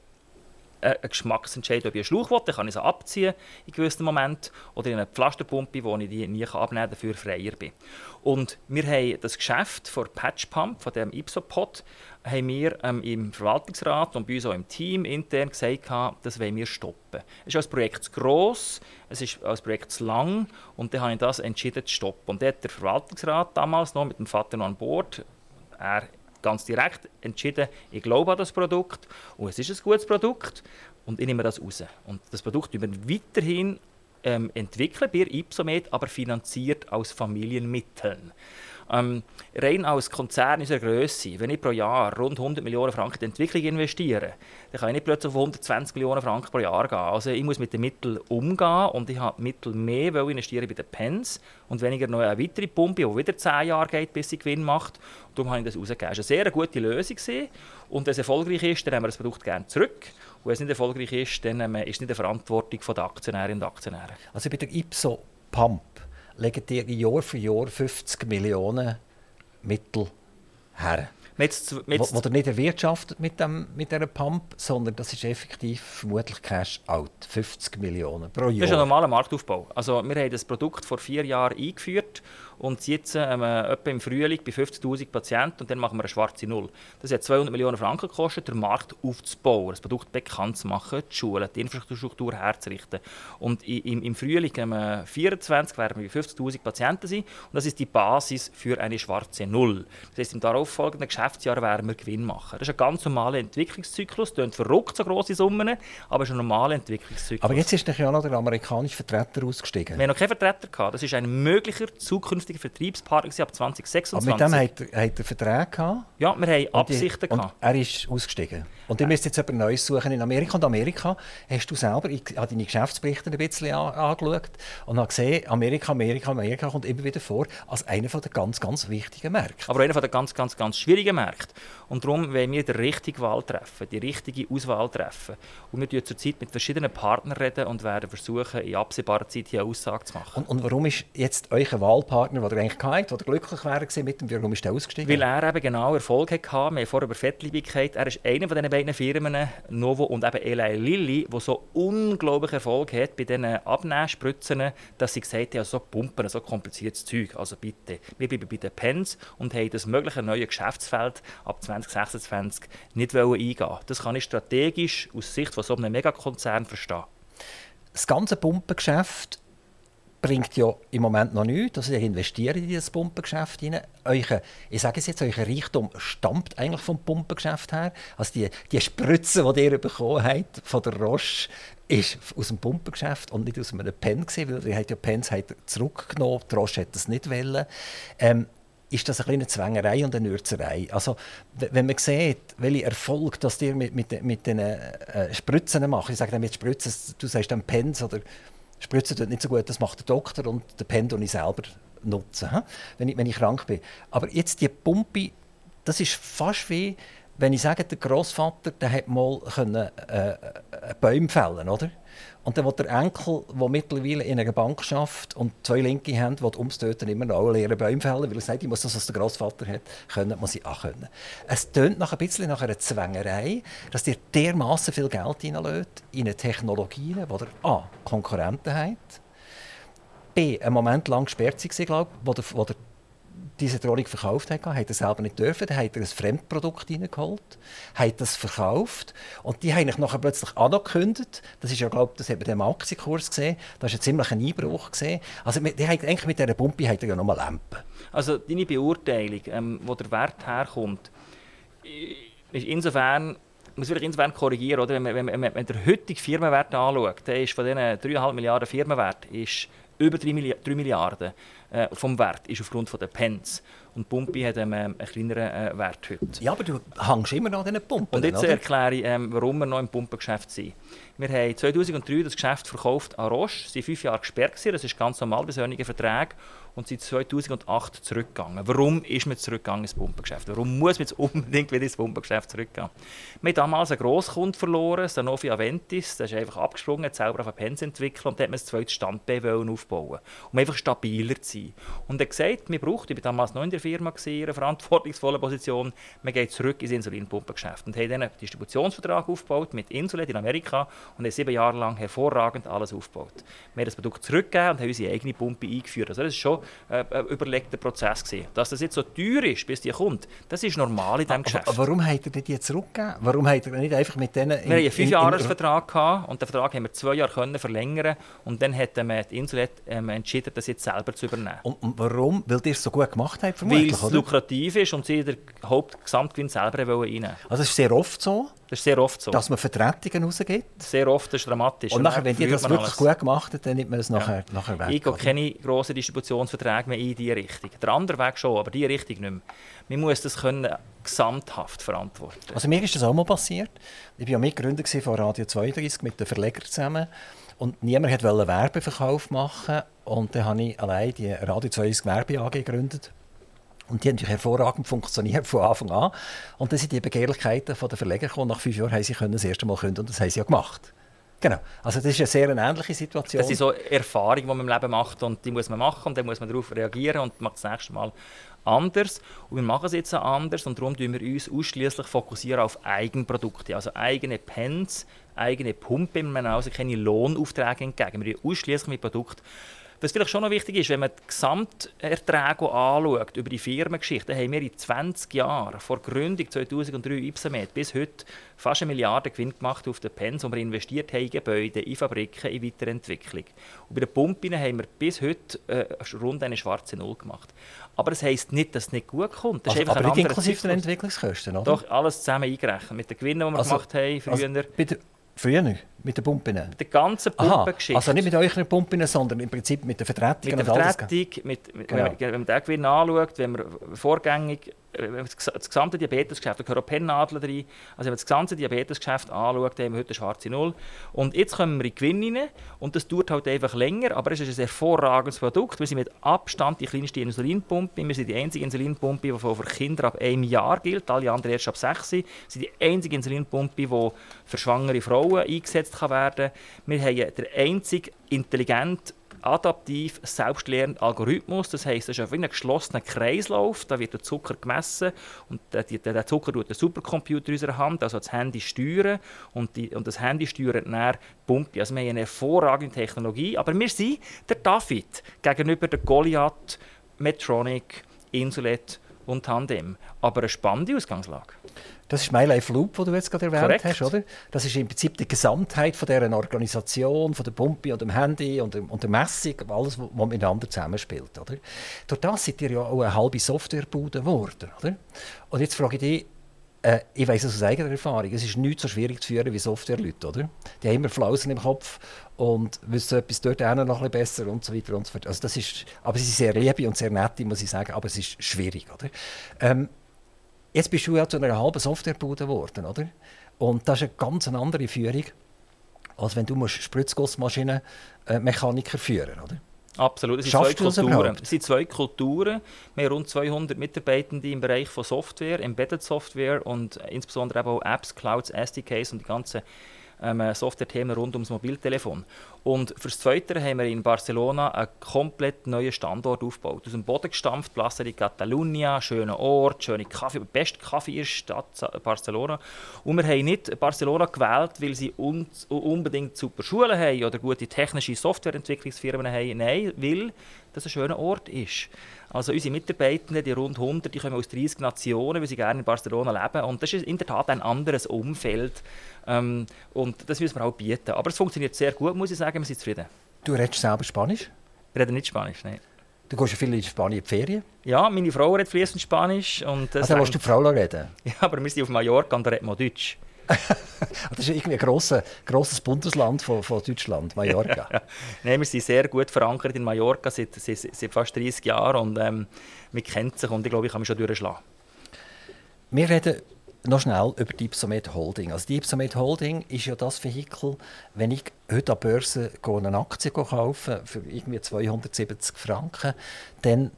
C: ein Geschmacksentscheid, ob ich einen Schlauch will, dann kann ich sie abziehen in gewissen Momenten oder in eine Pflasterpumpe, wo ich die nie abnehmen kann, dafür freier bin. Und wir haben das Geschäft von Patch Pump, von dem Ipsopod, haben wir ähm, im Verwaltungsrat und bei uns auch im Team intern gesagt, das wollen wir stoppen. Es ist als Projekt zu gross, es ist als Projekt zu lang und dann habe ich das entschieden zu stoppen. Und dann hat der Verwaltungsrat damals noch mit dem Vater noch an Bord, er ganz direkt entschieden, ich glaube an das Produkt und es ist ein gutes Produkt und ich nehme das raus. Und das Produkt über weiterhin ähm, entwickeln bei Ipsomed, aber finanziert aus Familienmitteln. Ähm, rein als Konzern unserer Größe, wenn ich pro Jahr rund 100 Millionen Franken in die Entwicklung investiere, dann kann ich nicht plötzlich auf 120 Millionen Franken pro Jahr gehen. Also ich muss mit den Mitteln umgehen und ich habe Mittel mehr investieren bei den Pens und weniger noch eine weitere Pumpe, die wieder 10 Jahre geht, bis sie Gewinn macht. Und darum habe ich das rausgegeben. Das war eine sehr gute Lösung. Und wenn es erfolgreich ist, dann haben wir das Produkt gerne zurück. Und wenn es nicht erfolgreich ist, dann ähm, ist es nicht die Verantwortung der Aktionärinnen und Aktionäre.
B: Also bei der Ipso Pump legen die Jahr für Jahr 50 Millionen Mittel her.
C: Jetzt,
B: jetzt, wo, wo nicht erwirtschaftet mit, dem, mit dieser Pump, sondern das ist effektiv vermutlich Cash out. 50 Millionen pro Jahr.
C: Das ist ein normaler Marktaufbau. Also wir haben das Produkt vor vier Jahren eingeführt und jetzt ähm, etwa im Frühling bei 50'000 Patienten und dann machen wir eine schwarze Null. Das hat 200 Millionen Franken gekostet, den Markt aufzubauen, das Produkt bekannt zu machen, die Schulen, die Infrastruktur herzurichten. Und im, im Frühling ähm, 24 werden wir bei 50'000 Patienten sein und das ist die Basis für eine schwarze Null. Das heißt, im darauffolgenden Geschäftsjahr werden wir Gewinn machen. Das ist ein ganz normaler Entwicklungszyklus, klingt verrückt, so grosse Summen, aber es ist ein normaler Entwicklungszyklus.
B: Aber jetzt ist ja noch der amerikanische Vertreter ausgestiegen.
C: Wir haben noch keinen Vertreter gehabt. Das ist ein möglicher zukünftiger langfristiger Vertriebspartner ab 2026.
B: Aber mit dem hat, hat er Verträge gehabt?
C: Ja, wir haben Absichten
B: die, und er ist ausgestiegen? Und ihr müsst jetzt etwas Neues suchen in Amerika. Und Amerika hast du selber, ich habe deine Geschäftsberichte ein bisschen angeschaut und habe gesehen, Amerika, Amerika, Amerika kommt immer wieder vor als einer der ganz, ganz wichtigen Märkte.
C: Aber einer der ganz, ganz, ganz schwierigen Märkte. Und darum wollen wir die richtige Wahl treffen, die richtige Auswahl treffen. Und wir reden zurzeit mit verschiedenen Partnern reden und werden versuchen, in absehbarer Zeit hier eine Aussage zu machen.
B: Und, und warum ist jetzt euer Wahlpartner, den ihr eigentlich gehabt, der glücklich wäre mit dem, warum ist der ausgestiegen?
C: Weil er eben genau Erfolg hatte. Wir haben vorher über Fettliebigkeit. Er ist einer von diesen beiden Firmen, Novo und eben Eli Lilly, der so unglaublich Erfolg hat bei diesen Abnehmspritzen, dass sie gesagt haben, so Pumpen, so kompliziertes Zeug. Also bitte, wir bleiben bei den Pens und haben das mögliche neue Geschäftsfeld ab 20 2026 nicht eingehen Das kann ich strategisch aus Sicht von so einem Megakonzern verstehen.
B: Das ganze Pumpengeschäft bringt ja im Moment noch nichts. Also ihr investiert in dieses Pumpengeschäft hinein. Eure, ich sage es jetzt, euer Reichtum stammt eigentlich vom Pumpengeschäft her. Also die, die Spritze, die ihr bekommen habt von der Roche, ist aus dem Pumpengeschäft und nicht aus einem Pen gewesen, weil ihr habt ja Pens zurückgenommen, die Roche hat das nicht wollen. Ähm, ist das eine Zwängerei und eine Nürzerei. Also, wenn man sieht, welchen Erfolg das dir mit, mit, mit den äh, Spritzen macht, ich sage mit Spritzen, du sagst dann Pens oder Spritzen tut nicht so gut, das macht der Doktor und den Pen ich selber nutzen, wenn ich, wenn ich krank bin. Aber jetzt die Pumpe, das ist fast wie, wenn ich sage, der Großvater, der hat mal können, äh, äh Bäume fällen, oder? Und dann will der Enkel, der mittlerweile in einer Bank schafft und zwei linke Hände, will ums Töten immer noch lernen Bäume fällen, weil er sagt, ich muss das, was der Großvater hat, können, muss ich auch können. Es tönt nach ein bisschen nach einer Zwängerei, dass ihr dermaßen viel Geld hineinlässt in eine Technologie, die ihr A. Konkurrenten habt, B. einen Moment lang gesperrt war, glaube ich, wo der, wo der diese Drohung verkauft hat, hat er selber nicht dürfen. Dann hat er ein Fremdprodukt reingeholt, hat das verkauft und die haben ich nachher plötzlich angekündigt. Das ist ja, glaube das hat man dem Aktienkurs gesehen. Da ist ein ziemlicher Einbruch gesehen. Also die haben eigentlich mit dieser Pumpe hat er ja nochmal Lampen.
C: Also deine Beurteilung, ähm, wo der Wert herkommt, ist insofern muss ich insofern korrigieren, oder? Wenn, man, wenn, man, wenn man den heutigen Firmenwert anschaut, der ist von diesen 3,5 Milliarden Firmenwert ist über 3 Milliarden äh, vom Wert ist aufgrund der Pence. Und Pumpe hat ähm, einen kleineren äh, Wert heute.
B: Ja, aber du hängst immer noch an diesen Pumpen.
C: Und jetzt erkläre ich, ähm, warum wir noch im Pumpengeschäft sind. Wir haben 2003 das Geschäft verkauft an Roche. Sie waren fünf Jahre gesperrt. Das ist ganz normal bei solchen Verträgen und sind 2008 zurückgegangen. Warum ist man zurückgegangen ins Pumpengeschäft? Warum muss man jetzt unbedingt wieder ins Pumpengeschäft zurückgehen? Wir haben damals einen Grosskunden verloren, Sanofi Aventis. Der ist einfach abgesprungen, hat selber auf eine Pens entwickelt und hat man ein zweites Standbein aufbauen um einfach stabiler zu sein. Und er hat gesagt, wir brauchen, ich war damals noch in der Firma, in einer verantwortungsvollen Position, man geht zurück ins Insulinpumpengeschäft und haben dann einen Distributionsvertrag aufgebaut mit Insulet in Amerika und haben sieben Jahre lang hervorragend alles aufgebaut. Wir haben das Produkt zurückgegeben und haben unsere eigene Pumpe eingeführt. Also das ist schon äh, ein überlegter Prozess. Gewesen. Dass das jetzt so teuer ist, bis die kommt, das ist normal in diesem Geschäft.
B: Aber warum hat er die zurückgegeben? Warum hat er nicht einfach mit denen...
C: Wir hatten einen Fünfjahresvertrag und den Vertrag haben wir zwei Jahre können verlängern und dann hat man die Insulet ähm, entschieden, das jetzt selber zu übernehmen.
B: Und, und warum? Weil ihr es so gut gemacht habt,
C: Weil es lukrativ ist und sie den Hauptgesamtgewinn selber reinnehmen wollen.
B: Also es ist sehr oft so?
C: Das ist sehr oft so.
B: Dass man Vertretungen rausgibt?
C: Sehr oft, das ist dramatisch.
B: Und, und nachher, wenn die das wirklich alles. gut gemacht haben, dann nimmt man es nachher, ja. nachher weg.
C: Ich gehe keine grossen Distributionsverträge mehr in diese Richtung. Der andere Weg schon, aber diese Richtung nicht mehr. Man muss das können gesamthaft verantworten.
B: Also mir ist das auch mal passiert. Ich war ja Mitgründer von Radio 32 mit den Verlegern zusammen. Und niemand wollte Werbeverkauf machen. Und dann habe ich allein die Radio 32 Werbe AG gegründet und die haben natürlich hervorragend funktioniert von Anfang an. Und dann sind die Begehrlichkeiten der Verleger gekommen. Nach fünf Jahren haben sie können das erste Mal künden und das haben sie ja gemacht. Genau. Also das ist eine sehr ähnliche Situation.
C: Das sind so Erfahrungen, die man im Leben macht und die muss man machen und dann muss man darauf reagieren und macht das nächste Mal anders. Und wir machen es jetzt anders und darum fokussieren wir uns ausschließlich auf Eigenprodukte, also eigene Pens, eigene Pumpe. Wir also keine Lohnaufträge entgegen. Wir ausschließlich mit Produkten was vielleicht schon noch wichtig ist, wenn man die Gesamterträge anschaut über die Firmengeschichte, haben wir in 20 Jahren, vor Gründung 2003 Ipsamed, bis heute fast eine Milliarde Gewinn gemacht auf den Pens, wo wir investiert haben in Gebäude, in Fabriken, in Weiterentwicklung. Und bei den Pumpen haben wir bis heute äh, rund eine schwarze Null gemacht. Aber das heisst nicht, dass es nicht gut kommt.
B: Das also, ist einfach aber nicht inklusive der Entwicklungskosten, oder?
C: Doch, alles zusammen eingerechnet. Mit den Gewinnen, die wir also, gemacht haben früher. Also,
B: Früher mit den Pumpen?
C: Mit der ganzen Pumpengeschichte.
B: Also nicht mit euren Pumpen, sondern im Prinzip mit der Vertretung.
C: Mit der Vertretung, mit, mit, genau. wenn, man, man den Gewinn anschaut, wenn man vorgängig das gesamte Diabetesgeschäft, da gehören auch Pennnadeln rein. Also wenn man das gesamte Diabetesgeschäft anschaut, haben wir heute eine schwarze Null. Und jetzt kommen wir in Gewinn rein und das dauert halt einfach länger, aber es ist ein hervorragendes Produkt. Wir sind mit Abstand die kleinste Insulinpumpe. Wir sind die einzige Insulinpumpe, die für Kinder ab einem Jahr gilt. Alle anderen erst ab sechs. Wir sind die einzige Insulinpumpe, die für schwangere Frauen eingesetzt werden kann. Wir haben den einzigen intelligent adaptiv selbstlernenden Algorithmus. Das heisst, es ist ein geschlossener Kreislauf. Da wird der Zucker gemessen und der, Zucker tut der Supercomputer in unserer Hand, also das Handy steuern und, die, und das Handy steuert dann Pumpe. Also wir haben eine hervorragende Technologie, aber wir sind der David gegenüber der Goliath, Medtronic, Insulet und Tandem. Aber eine spannende Ausgangslage.
B: Das ist My Life Loop, den du jetzt gerade erwähnt Korrekt. hast, oder? Das ist im Prinzip die Gesamtheit von dieser Organisation, von der Pumpe und dem Handy und, dem, und der Messung, alles, was miteinander zusammenspielt, oder? Durch das seid ihr ja auch eine halbe Softwarebude geworden, oder? Und jetzt frage ich dich, äh, ich weiß es aus eigener Erfahrung, es ist nicht so schwierig zu führen wie Softwareleute, oder? Die haben immer Flausen im Kopf und wissen etwas dort noch ein besser und so weiter und so fort. Also das ist, aber sie sind sehr liebe und sehr nette, muss ich sagen, aber es ist schwierig, oder? Ähm, Jetzt bist du ja zu einer halben Softwarebude geworden, oder? Und das ist eine ganz andere Führung, als wenn du Spritzgussmaschinen äh, führen oder?
C: Absolut, es sind, zwei Kulturen. es sind zwei Kulturen. Wir haben rund 200 Mitarbeitende im Bereich von Software, Embedded Software und insbesondere auch Apps, Clouds, SDKs und die ganzen ähm, Software-Themen rund ums Mobiltelefon. Und fürs Zweite haben wir in Barcelona einen komplett neuen Standort aufgebaut. Aus dem Boden gestampft, Plaza di Catalunya, schöner Ort, schöne Kaffee, beste Kaffee in Stadt Barcelona. Und wir haben nicht Barcelona gewählt, weil sie un unbedingt super Schulen haben oder gute technische Softwareentwicklungsfirmen haben. Nein, weil das ein schöner Ort ist. Also unsere Mitarbeitenden, die rund 100, die kommen aus 30 Nationen, weil sie gerne in Barcelona leben. Und das ist in der Tat ein anderes Umfeld. Ähm, und das müssen wir auch bieten. Aber es funktioniert sehr gut, muss ich sagen. Wir sind zufrieden.
B: Du redest selber Spanisch?
C: Ich rede nicht Spanisch, nein.
B: Du gehst ja viel in Spanien in die Ferien?
C: Ja, meine Frau redet fließend Spanisch. Und
B: das also willst du die Frau reden?
C: Ja, aber wir sind auf Mallorca und da reden wir Deutsch.
B: das ist irgendwie ein grosses, grosses Bundesland von, von Deutschland, Mallorca.
C: Nein, wir sind sehr gut verankert in Mallorca seit, seit, seit fast 30 Jahren und ähm, wir kennen sich und ich glaube, ich kann mich schon durchschlagen.
B: Wir reden noch schnell über die Ipsomed Holding. Also die Ipsomed Holding ist ja das Vehikel, wenn ich heute an der Börse eine Aktie kaufe für irgendwie 270 Franken, dann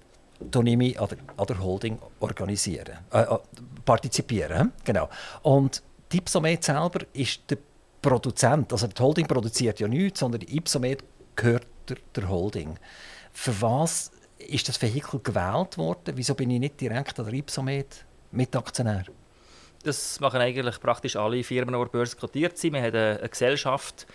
B: tue ich mich an der, an der Holding organisieren, äh, äh partizipieren. Genau. Und die Ipsomed selber ist der Produzent. Also die Holding produziert ja nichts, sondern die gehört der, der Holding. Für was ist das Vehikel gewählt worden? Wieso bin ich nicht direkt an der Ipsomed Mitaktionär?
C: Das machen eigentlich praktisch alle Firmen, die an der Börse kotiert sind. Wir haben eine Gesellschaft,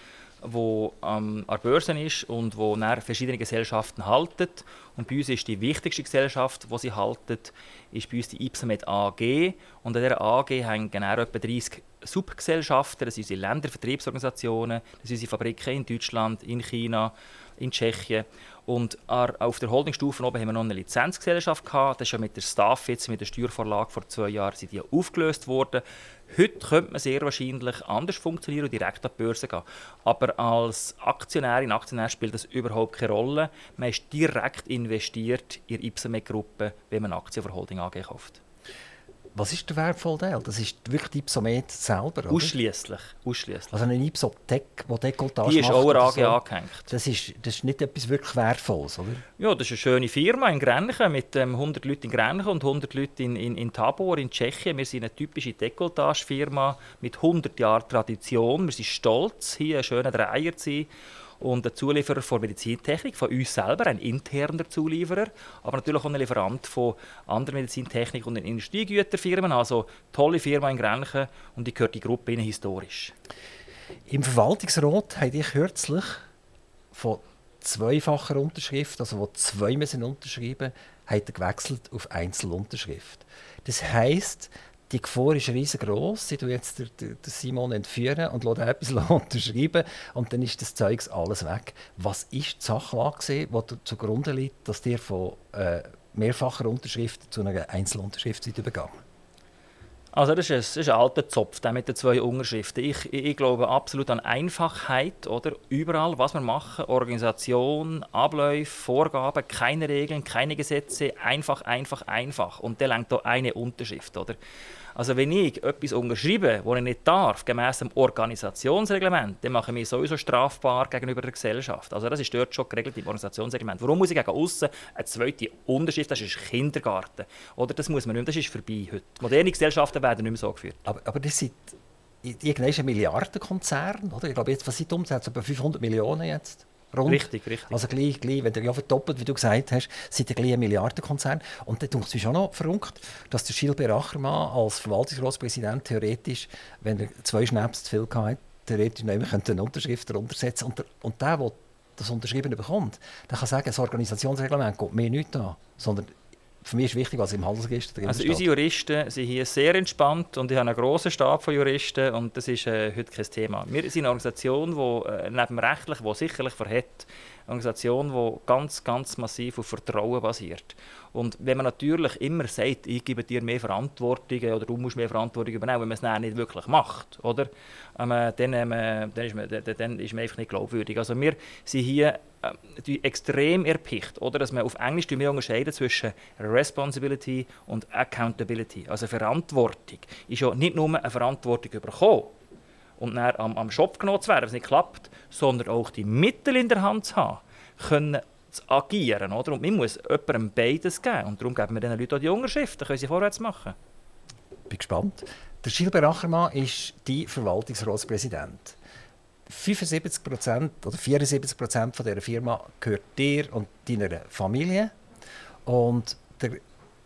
C: ähm, an der Börse ist und wo verschiedene Gesellschaften halten. Und bei uns ist die wichtigste Gesellschaft, die sie halten, ist bei uns die Ipsomed AG. Und an dieser AG hängen genau etwa 30 Subgesellschaften. Das sind unsere Ländervertriebsorganisationen, das sind unsere Fabriken in Deutschland, in China, in Tschechien. Und auf der Holdingstufe oben haben wir noch eine Lizenzgesellschaft gehabt. Das ist ja mit der Staff jetzt mit der Steuervorlage vor zwei Jahren sind die aufgelöst worden. Heute könnte man sehr wahrscheinlich anders funktionieren und direkt an die Börse gehen. Aber als Aktionärin, Aktionär spielt das überhaupt keine Rolle. Man ist direkt investiert in die Ipsomet-Gruppe, wenn man Aktien für Holding AG kauft.
B: Was ist der wertvolle Teil? Das ist wirklich die Ipsomet selber,
C: Ausschließlich. Ausschließlich.
B: Also eine Ipsotec, die Dekoltage
C: Die ist auch AG so. angehängt.
B: Das ist, das ist nicht etwas wirklich Wertvolles, oder?
C: Ja, das ist eine schöne Firma in Grenchen mit ähm, 100 Leuten in Grenchen und 100 Leuten in, in, in Tabor in Tschechien. Wir sind eine typische Dekoltage-Firma mit 100 Jahren Tradition. Wir sind stolz, hier ein schöner Dreier zu sein und ein Zulieferer von Medizintechnik, von uns selber, ein interner Zulieferer, aber natürlich auch ein Lieferant von anderen Medizintechnik- und Industriegüterfirmen, also tolle Firma in Grenchen und die gehört die Gruppe Ihnen historisch.
B: Im Verwaltungsrat habe ich kürzlich von zweifacher Unterschrift, also wo zwei müssen unterschreiben, hat er gewechselt auf Einzelunterschrift. Das heißt, die Gefahr ist riesengroß. Sie tun jetzt den, Simon entführen und lassen etwas unterschreiben und dann ist das Zeugs alles weg. Was ist die Sachlage, die zugrunde liegt, dass ihr von äh, mehrfacher Unterschrift zu einer Einzelunterschrift übergegangen?
C: Also das ist, ein, das ist ein alter Zopf, der mit den zwei Unterschriften. Ich, ich, glaube absolut an Einfachheit, oder? Überall, was wir machen, Organisation, Abläufe, Vorgaben, keine Regeln, keine Gesetze, einfach, einfach, einfach. Und der lenkt da eine Unterschrift, oder? Also wenn ich etwas unterschreibe, das ich nicht darf, gemäß dem Organisationsreglement, dann mache ich mich sowieso strafbar gegenüber der Gesellschaft. Also das ist dort schon geregelt im Organisationsreglement. Warum muss ich gegen außen eine zweite Unterschrift? Das ist Kindergarten. Oder das muss man nicht mehr, das ist vorbei heute. Moderne Gesellschaften werden nicht mehr so geführt.
B: Aber, aber das sind ein Milliardenkonzern, oder? Ich glaube, jetzt, was sind die? Etwa 500 Millionen jetzt?
C: Rund. Richtig, richtig.
B: Also gleich, gleich, wenn der ja verdoppelt, wie du gesagt hast, sind gleich ein Milliardenkonzern. Und dann denke ich schon noch verrückt, dass der Gilbert Achermann als Verwaltungsratspräsident theoretisch, wenn er zwei Schnaps zu viel hatte, theoretisch eine Unterschrift darunter setzen und der, und der, der das unterschrieben bekommt, der kann sagen, das Organisationsreglement geht mir nicht an, sondern für mich ist wichtig, was im Handelsregister
C: drin Also unsere Juristen sind hier sehr entspannt und ich habe einen grossen Stab von Juristen und das ist äh, heute kein Thema. Wir sind eine Organisation, die äh, neben rechtlich, die sicherlich verhält, Organisation, die ganz, ganz massiv auf Vertrauen basiert. Und wenn man natürlich immer sagt, ich gebe dir mehr Verantwortung oder du musst mehr Verantwortung übernehmen, wenn man es dann nicht wirklich macht, oder? Ähm, dann, ähm, dann, ist man, dann ist man einfach nicht glaubwürdig. Also wir sind hier äh, extrem erpicht, oder? dass man auf Englisch wir unterscheiden zwischen Responsibility und Accountability. Also Verantwortung ist ja nicht nur eine Verantwortung bekommen, und dann am, am Shop genommen zu werden, es nicht klappt, sondern auch die Mittel in der Hand zu haben, können zu agieren. Oder? Und man muss jemandem beides geben. Und darum geben wir den Leuten auch die Unterschrift, dann können sie vorwärts machen.
B: Ich bin gespannt. Der Gilbert Achermann ist die Verwaltungsratspräsident. 75% oder 74 Prozent dieser Firma gehört dir und deiner Familie. Und der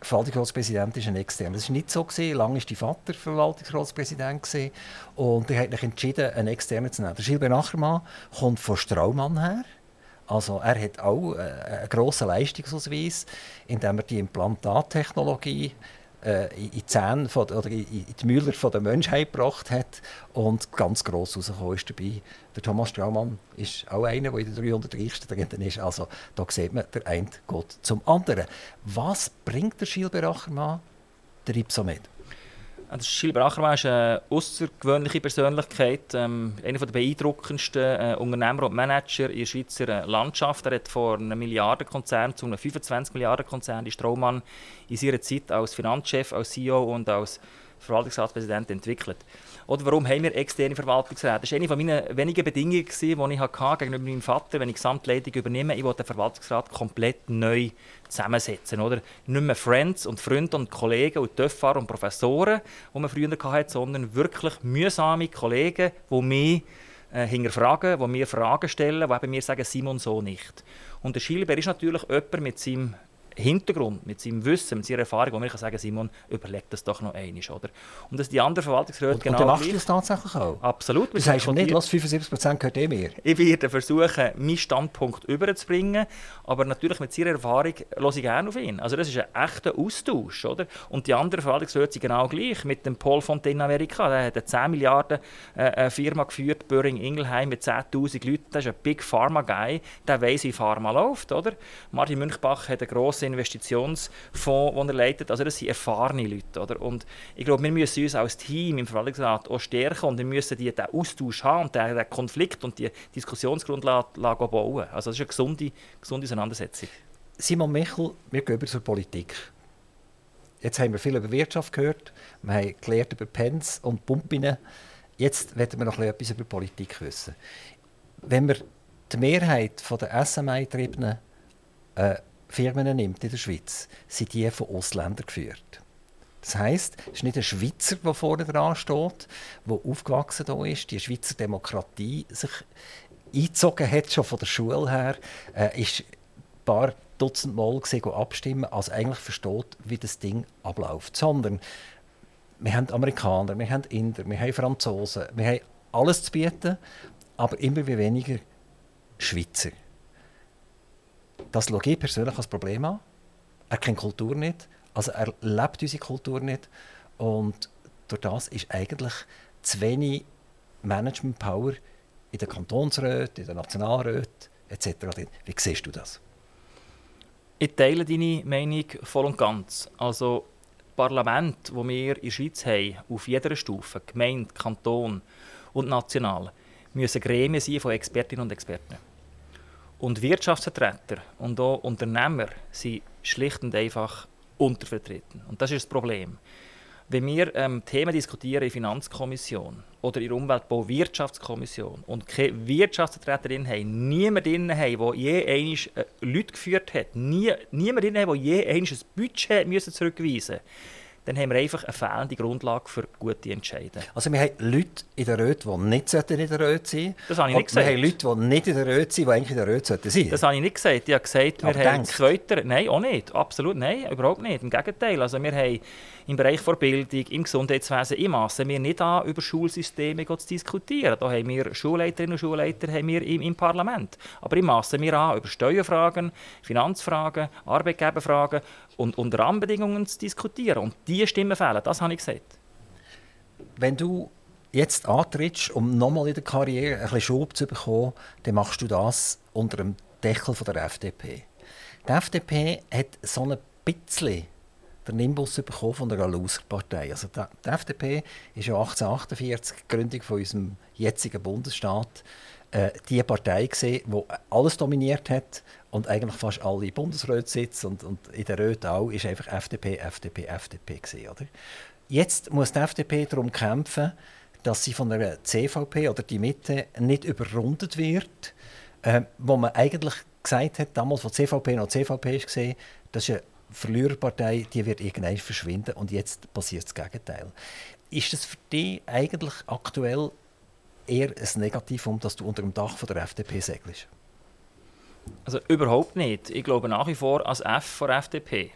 B: Verwaltungsratspräsident ist ein externer. Das war nicht so. Gewesen. Lange war dein Vater Verwaltungsratspräsident. Gewesen. Und er hat sich entschieden, einen externen zu nehmen. Der Gilbert Achermann kommt von Straumann her. Also er hat auch äh, einen grossen Leistungsausweis, indem er die Implantattechnologie äh, in die Zähne von, oder in die Müller von der Menschheit gebracht hat und ganz gross rausgekommen ist dabei. Der Thomas Straumann ist auch einer, der in den 300 Reichsten drin ist. Also da sieht man, der eine geht zum anderen. Was bringt der Gilbert Achermann der Ipsomed?
C: Also Gilbert Ackermann ist eine außergewöhnliche Persönlichkeit, ähm, einer der beeindruckendsten äh, Unternehmer und Manager in der Schweizer äh, Landschaft. Er hat vor einem Milliardenkonzern zu einem 25 Milliarden Konzern die Straumann in seiner Zeit als Finanzchef, als CEO und als Verwaltungsratspräsident entwickelt. Oder warum haben wir externe Verwaltungsräte? Das war eine meiner wenigen Bedingungen, die ich hatte gegenüber meinem Vater, wenn ich die Gesamtleitung übernehme. Ich wollte den Verwaltungsrat komplett neu zusammensetzen. Oder? Nicht mehr Friends und Freunde und Kollegen und Töpfer und Professoren, die man früher hatte, sondern wirklich mühsame Kollegen, die mich äh, hinterfragen, die mir Fragen stellen, die eben mir sagen, Simon so nicht. Und der Schilber ist natürlich jemand mit seinem Hintergrund, mit seinem Wissen, mit seiner Erfahrung, wo man kann sagen Simon, überleg das doch noch einmal. Oder? Und dass die anderen Verwaltungsräte
B: genau Und machst du das tatsächlich auch?
C: Absolut.
B: Das heißt nicht, los, 75% gehört eh mir.
C: Ich werde versuchen, meinen Standpunkt überzubringen, aber natürlich mit seiner Erfahrung höre ich gerne auf ihn. Also das ist ein echter Austausch. Oder? Und die anderen Verwaltungsräte sind genau gleich. Mit dem Paul Fontaine in Amerika, der hat eine 10 Milliarden äh, Firma geführt, Böring Ingelheim mit 10'000 Leuten. Das ist ein Big Pharma Guy, der weiß, wie Pharma läuft. Oder? Martin Münchbach hat eine grosse grossen Investitionsfonds, den er leitet. Also das sind erfahrene Leute. Oder? Und ich glaube, wir müssen uns als Team im Verwaltungsrat auch stärken und wir müssen die, den Austausch haben und den, Konflikt und die Diskussionsgrundlage bauen. Also das ist eine gesunde, gesunde Auseinandersetzung.
B: Simon Michel, wir gehen über zur Politik. Jetzt haben wir viel über Wirtschaft gehört, wir haben gelernt über Pens und Pumpinnen. Jetzt werden wir noch etwas über Politik wissen. Wenn wir die Mehrheit der SMI-Getriebenen äh, Firmen nimmt in der Schweiz, sind die von Ausländern geführt. Das heisst, es ist nicht ein Schweizer, der vorne dran steht, der aufgewachsen da ist, die Schweizer Demokratie sich eingezogen hat, schon von der Schule her, äh, ist ein paar Dutzend Mal gesehen, abstimmen, also eigentlich versteht, wie das Ding abläuft. Sondern wir haben Amerikaner, wir haben Inder, wir haben Franzosen, wir haben alles zu bieten, aber immer weniger Schweizer. Das schaue ich persönlich als Problem an. Er kennt Kultur nicht, also er lebt unsere Kultur nicht. Und durch das ist eigentlich zu wenig Management-Power in den Kantonsräten, in den Nationalräten etc. Wie siehst du das?
C: Ich teile deine Meinung voll und ganz. Also Parlament, das wir in der Schweiz haben, auf jeder Stufe, Gemeinde, Kanton und national, müssen Gremien sein von Expertinnen und Experten. Und Wirtschaftsvertreter und auch Unternehmer sind schlicht und einfach untervertreten. Und das ist das Problem. Wenn wir ähm, Themen diskutieren in der Finanzkommission oder in der Umweltbau-Wirtschaftskommission und keine Wirtschaftsvertreterin haben, niemand drin haben, der je einmal äh, Leute geführt hat, nie, niemand drin haben, der je einmal ein Budget zurückweisen musste, dann haben wir einfach eine fehlende Grundlage für gute Entscheidungen.
B: Also wir haben Leute in der Röte, die nicht in der Röte sein sollten.
C: Das habe ich nicht
B: gesagt. Wir haben Leute, die nicht in der Röte sind, die eigentlich in der Röte sein sollten.
C: Das habe ich nicht gesagt. Ich habe gesagt, wir haben zweiter... Nein, auch nicht. Absolut nein, überhaupt nicht. Im Gegenteil. Also wir haben im Bereich der Bildung, im Gesundheitswesen, im Massen wir nicht an, über Schulsysteme zu diskutieren. Da haben wir Schulleiterinnen und Schulleiter haben wir im, im Parlament. Aber im Massen wir an, über Steuerfragen, Finanzfragen, Arbeitgeberfragen und, und Rahmenbedingungen zu diskutieren. Und diese Stimmen fehlen, das habe ich gesagt.
B: Wenn du jetzt antrittst, um nochmal in der Karriere ein bisschen Schub zu bekommen, dann machst du das unter dem Deckel der FDP. Die FDP hat so ein bisschen den Nimbus bekommen von der Loser-Partei. Also die, die, FDP ist ja 1848, die Gründung von unserem jetzigen Bundesstaat, äh, die Partei gesehen, die alles dominiert hat und eigentlich fast alle Bundesräte sitzen und, und in der Röte auch, ist einfach FDP, FDP, FDP gesehen, oder? Jetzt muss die FDP darum kämpfen, dass sie von der CVP oder die Mitte nicht überrundet wird, äh, wo man eigentlich gesagt hat, damals, von CVP noch CVP ist gesehen, das ist eine Verliererpartei, die wird irgendwann verschwinden und jetzt passiert das Gegenteil. Ist das für dich eigentlich aktuell eher ein Negativum, dass du unter dem Dach von der FDP segelst?
C: Also überhaupt nicht. Ich glaube nach wie vor als F von FDP.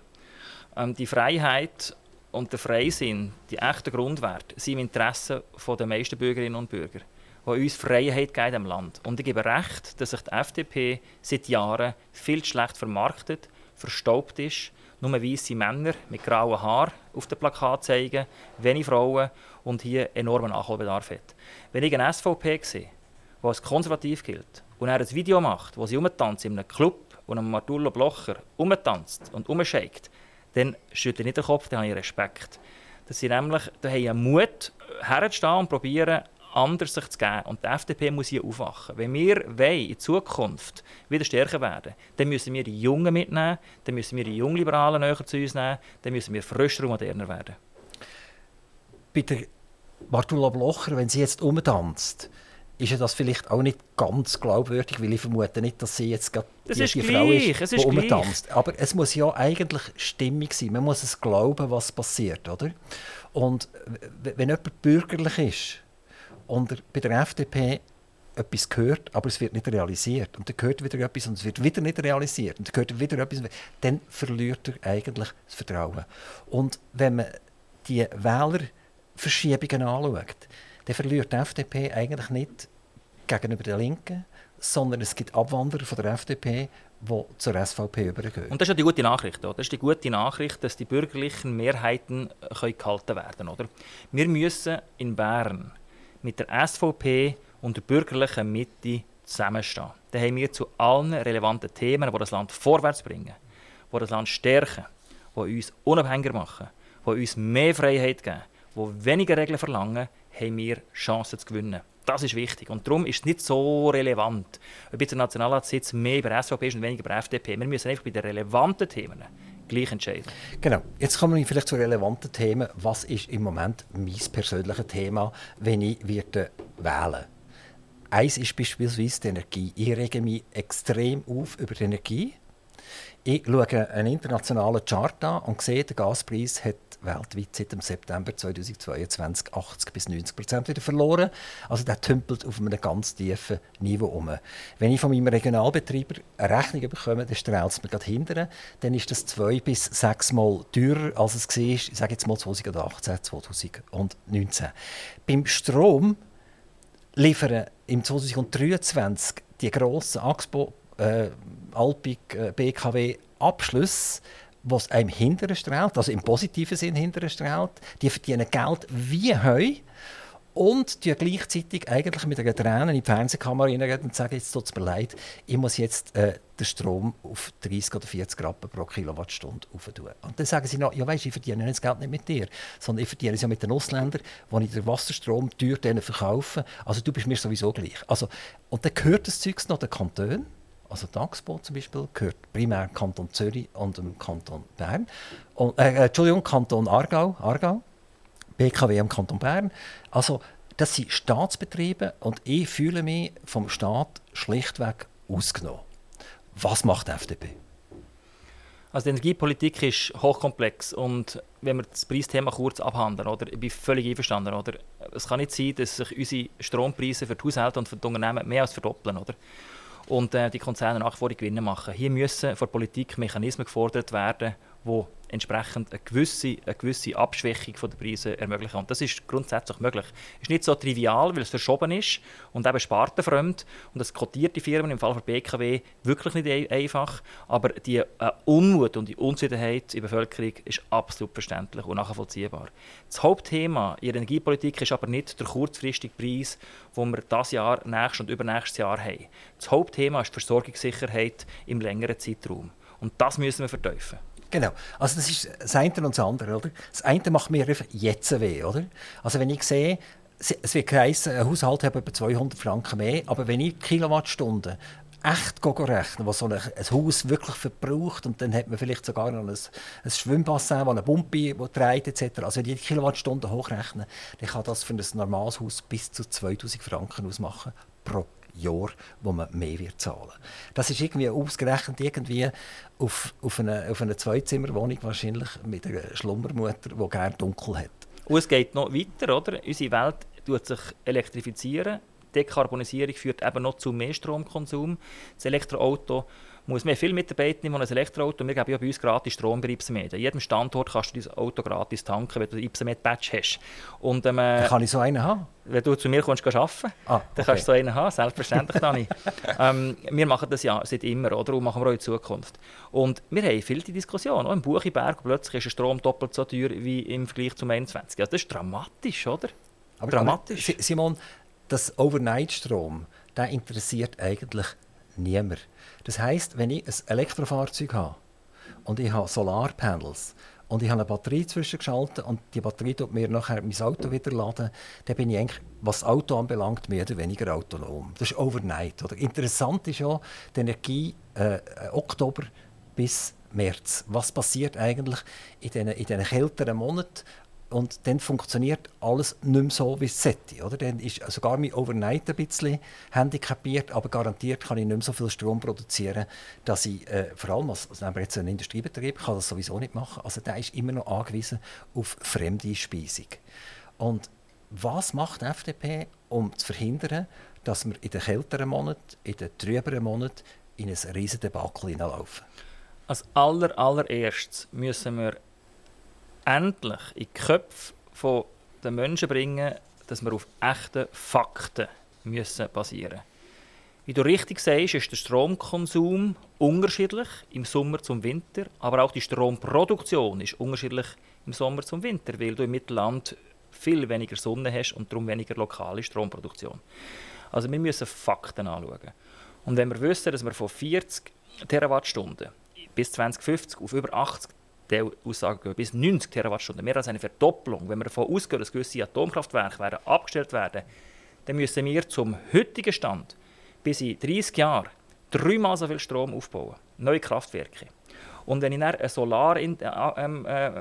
C: Ähm, die Freiheit und der Freisinn, die echten Grundwerte, sind im Interesse der meisten Bürgerinnen und Bürger, die uns Freiheit geben im Land. Und ich gebe recht, dass sich die FDP seit Jahren viel zu schlecht vermarktet, verstaubt ist, nur weiße Männer mit grauen Haaren auf dem Plakat zeigen, wenig Frauen und hier enormen Nachholbedarf hat. Wenn ich eine SVP sehe, die als konservativ gilt, und er ein Video macht, wo sie umtanzt in einem Club und einem Martullo Blocher umtanzt und umschickt, dann schütte ich nicht den Kopf, dann habe ich Respekt. Das sind nämlich, da haben Mut, herzustehen und probieren, anders sich zu geben. Und die FDP muss hier aufwachen. Wenn wir wollen, in Zukunft wieder stärker werden, dann müssen wir die Jungen mitnehmen, dann müssen wir die Jungliberalen näher zu uns nehmen, dann müssen wir frischer und moderner werden.
B: Bei der Bartula Blocher, wenn sie jetzt umtanzt, ist ja das vielleicht auch nicht ganz glaubwürdig, weil ich vermute nicht, dass sie jetzt gerade
C: die, die Frau ist,
B: es ist die umtanzt. Aber es muss ja eigentlich stimmig sein. Man muss es glauben, was passiert, oder? Und wenn jemand bürgerlich ist und bei der FDP etwas gehört, aber es wird nicht realisiert. Und dann gehört wieder etwas und es wird wieder nicht realisiert. Und dann gehört wieder etwas, dann verliert er eigentlich das Vertrauen. Und wenn man die Wählerverschiebungen anschaut, dann verliert die FDP eigentlich nicht gegenüber der Linken, sondern es gibt Abwanderer von der FDP, die zur SVP übergehen.
C: Und das ist ja die gute Nachricht. Oder? Das ist die gute Nachricht, dass die bürgerlichen Mehrheiten gehalten werden können. Wir müssen in Bern mit der SVP und der bürgerlichen Mitte zusammenstehen. Dann haben wir zu allen relevanten Themen, die das Land vorwärts bringen, die das Land stärken, die uns unabhängiger machen, die uns mehr Freiheit geben, die weniger Regeln verlangen, haben wir Chancen zu gewinnen. Das ist wichtig. Und darum ist es nicht so relevant, ob jetzt der Nationalratssitz mehr bei der SVP ist und weniger bei der FDP. Wir müssen einfach bei den relevanten Themen gleich entscheiden.
B: Genau. Jetzt kommen wir vielleicht zu relevanten Themen. Was ist im Moment mein persönliches Thema, wenn ich werde wählen Eins ist beispielsweise die Energie. Ich rege mich extrem auf über die Energie. Ich schaue einen internationalen Chart an und sehe, der Gaspreis hat weltweit seit dem September 2022 80 bis 90 Prozent wieder verloren. Also der tümpelt auf einem ganz tiefen Niveau um. Wenn ich von meinem Regionalbetreiber eine Rechnung bekomme, dann strahlt es mir gerade hinterher, dann ist das zwei bis sechs Mal teurer, als es war, ich sage jetzt mal 2018, 2019. Beim Strom liefern im 2023 die grossen Axpo, äh, Alpic, äh, BKW Abschlüsse was einem hinteren strahlt, also im positiven Sinn hinteren strahlt. Die verdienen Geld wie Heu. und gleichzeitig eigentlich mit einer Träne in die Fernsehkamera reingehen und sagen, jetzt tut es mir leid, ich muss jetzt äh, den Strom auf 30 oder 40 Rappen pro Kilowattstunde auftun. Und dann sagen sie noch, ja weißt, ich verdiene das Geld nicht mit dir, sondern ich verdiene es ja mit den Ausländern, die ich den Wasserstrom teuer denen verkaufe. Also du bist mir sowieso gleich. Also, und dann gehört das Zeug noch den Kantonen, also Taxbo zum Beispiel gehört primär Kanton Zürich und dem Kanton Bern. Und, äh, Entschuldigung, Kanton Aargau, Aargau. BKW im Kanton Bern. Also, das sind Staatsbetriebe und ich fühle mich vom Staat schlichtweg ausgenommen. Was macht die FDP?
C: Also die Energiepolitik ist hochkomplex und wenn wir das Preisthema kurz abhandeln, oder, ich bin völlig einverstanden. Oder? Es kann nicht sein, dass sich unsere Strompreise für die Haushalte und für die Unternehmen mehr als verdoppeln. Oder? Und äh, die Konzerne nach wie vor Gewinne machen. Hier müssen von der Politik Mechanismen gefordert werden, die entsprechend eine gewisse, eine gewisse Abschwächung der Preise ermöglichen. Und das ist grundsätzlich möglich. Es ist nicht so trivial, weil es verschoben ist und eben spartenfremd. Und das kotiert die Firmen im Fall von BKW wirklich nicht einfach. Aber die äh, Unmut und die Unzufriedenheit in der Bevölkerung ist absolut verständlich und nachvollziehbar. Das Hauptthema in der Energiepolitik ist aber nicht der kurzfristige Preis, den wir dieses Jahr, nächstes und übernächstes Jahr haben. Das Hauptthema ist die Versorgungssicherheit im längeren Zeitraum. Und das müssen wir verteufeln.
B: Genau. Also das ist das eine und das andere, oder? Das eine macht mir jetzt weh, oder? Also wenn ich sehe, es wird geheißen, ein Haushalt hat etwa 200 Franken mehr, aber wenn ich Kilowattstunden echt rechnen, was so ein, ein, Haus wirklich verbraucht und dann hat man vielleicht sogar noch ein, ein Schwimmbassin, das eine Pumpe trägt etc. Also wenn ich die Kilowattstunden hochrechne, dann kann das für ein normales Haus bis zu 2000 Franken ausmachen pro Jahr, wo man mehr wird zahlen. Das ist irgendwie ausgerechnet irgendwie auf, auf eine, auf eine Zweizimmerwohnung wahrscheinlich mit einer Schlummermutter, die gerne dunkel hat.
C: Und es geht noch weiter, oder? Unsere Welt tut sich elektrifizieren. Dekarbonisierung führt eben noch zu mehr Stromkonsum. Das Elektroauto muss mehr viel Mitarbeiter nehmen ein Elektroauto. Wir geben ja bei uns gratis Strom bei Ipsemed. An jedem Standort kannst du dein Auto gratis tanken, wenn du ein Ipsemed-Badge hast.
B: Und, ähm, äh, kann ich so einen haben?
C: Wenn du zu mir kommst, arbeiten ah, okay. dann kannst du so einen haben, selbstverständlich, Dani. ähm, wir machen das ja seit immer, oder? Und machen wir auch in Zukunft. Und wir haben viele Diskussionen. Auch im Buchiberg plötzlich ist der Strom doppelt so teuer wie im Vergleich zum 21. Also das ist dramatisch, oder?
B: Aber dramatisch. Aber, Simon, das Overnight-Strom, der interessiert eigentlich niemand. Das heißt, wenn ich ein Elektrofahrzeug habe und ich habe Solarpanels und ich habe eine Batterie zwischengeschaltet und die Batterie tut mir nachher mein Auto wieder laden, dann bin ich eigentlich, was das Auto anbelangt, mehr oder weniger autonom. Das ist overnight. Oder? Interessant ist ja die Energie äh, Oktober bis März. Was passiert eigentlich in diesen, in diesen kälteren Monaten? Und dann funktioniert alles nicht mehr so, wie es sollte. Oder? Dann ist sogar mein Overnight ein bisschen handicapiert, aber garantiert kann ich nicht mehr so viel Strom produzieren, dass ich, äh, vor allem als, als jetzt ein Industriebetrieb, kann das sowieso nicht machen. Also der ist immer noch angewiesen auf fremde Speisung. Und was macht die FDP, um zu verhindern, dass wir in den kälteren Monaten, in den trüberen Monaten in ein riesiges Debakel hineinlaufen?
C: Als aller, allererstes müssen wir endlich in die Köpfe der Menschen bringen, dass wir auf echten Fakten müssen basieren Wie du richtig sagst, ist der Stromkonsum unterschiedlich im Sommer zum Winter, aber auch die Stromproduktion ist unterschiedlich im Sommer zum Winter, weil du im Mittelland viel weniger Sonne hast und darum weniger lokale Stromproduktion. Also wir müssen Fakten anschauen. Und wenn wir wissen, dass wir von 40 Terawattstunden bis 2050 auf über 80 der Aussage gehen, bis 90 Terawattstunden, mehr als eine Verdopplung. Wenn wir davon ausgehen, dass gewisse Atomkraftwerke werden abgestellt werden, dann müssen wir zum heutigen Stand bis in 30 Jahren dreimal so viel Strom aufbauen. Neue Kraftwerke. Und wenn ich dann einen Solar, äh, ähm, äh,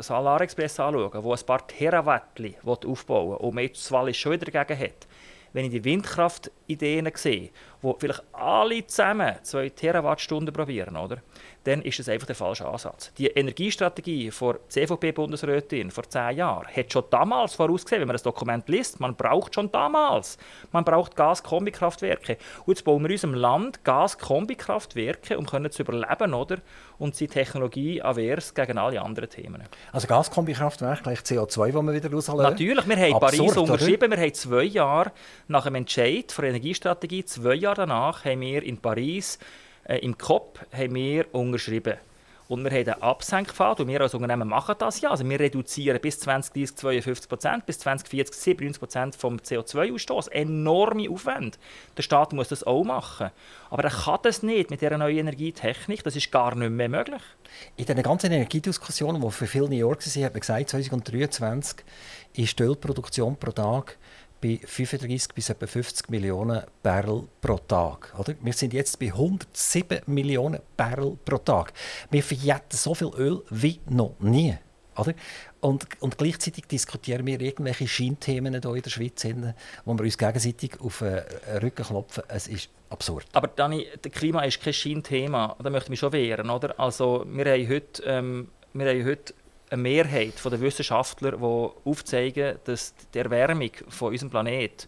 C: Solarexpress anschaue, wo ein paar Terawatt aufbauen will und man jetzt schon wieder dagegen hat, wenn ich die Windkraftideen sehe, wo vielleicht alle zusammen 2 Terawattstunden probieren, oder? dann ist das einfach der falsche Ansatz. Die Energiestrategie der CVP-Bundesrätin vor zehn Jahren hat schon damals vorausgesehen, wenn man das Dokument liest, man braucht schon damals, man braucht Gas-Kombikraftwerke. Und jetzt bauen wir in unserem Land Gas-Kombikraftwerke, um können zu überleben, oder? Und sind Technologie avers gegen alle anderen Themen.
B: Also Gaskombikraftwerke gleich CO2, das wir wieder rauslassen?
C: Natürlich, wir haben Absurd, Paris unterschrieben, oder? wir haben zwei Jahre nach dem Entscheid der Energiestrategie, zwei Jahre danach haben wir in Paris äh, im COP haben wir unterschrieben. Und wir haben einen Absenkpfad und wir als Unternehmen machen das ja. Also wir reduzieren bis 2030 52 Prozent, bis 2040 97 Prozent vom CO2-Ausstoß. Enorme Aufwände. Der Staat muss das auch machen. Aber er kann das nicht mit dieser neuen Energietechnik. Das ist gar nicht mehr möglich.
B: In diesen ganzen Energiediskussionen, die für viele Jahre waren, hat man gesagt, 2023 ist die Ölproduktion pro Tag bei 35 bis etwa 50 Millionen Barrel pro Tag. Oder? Wir sind jetzt bei 107 Millionen Barrel pro Tag. Wir verjetten so viel Öl wie noch nie. Oder? Und, und gleichzeitig diskutieren wir irgendwelche Scheinthemen hier in der Schweiz, wo wir uns gegenseitig auf den Rücken klopfen. Es ist absurd.
C: Aber Dani, das Klima ist kein Scheinthema. Da möchte ich mich schon wehren. Oder? Also, wir haben heute, ähm, wir haben heute eine Mehrheit der Wissenschaftler, die aufzeigen, dass die Erwärmung von unserem Planeten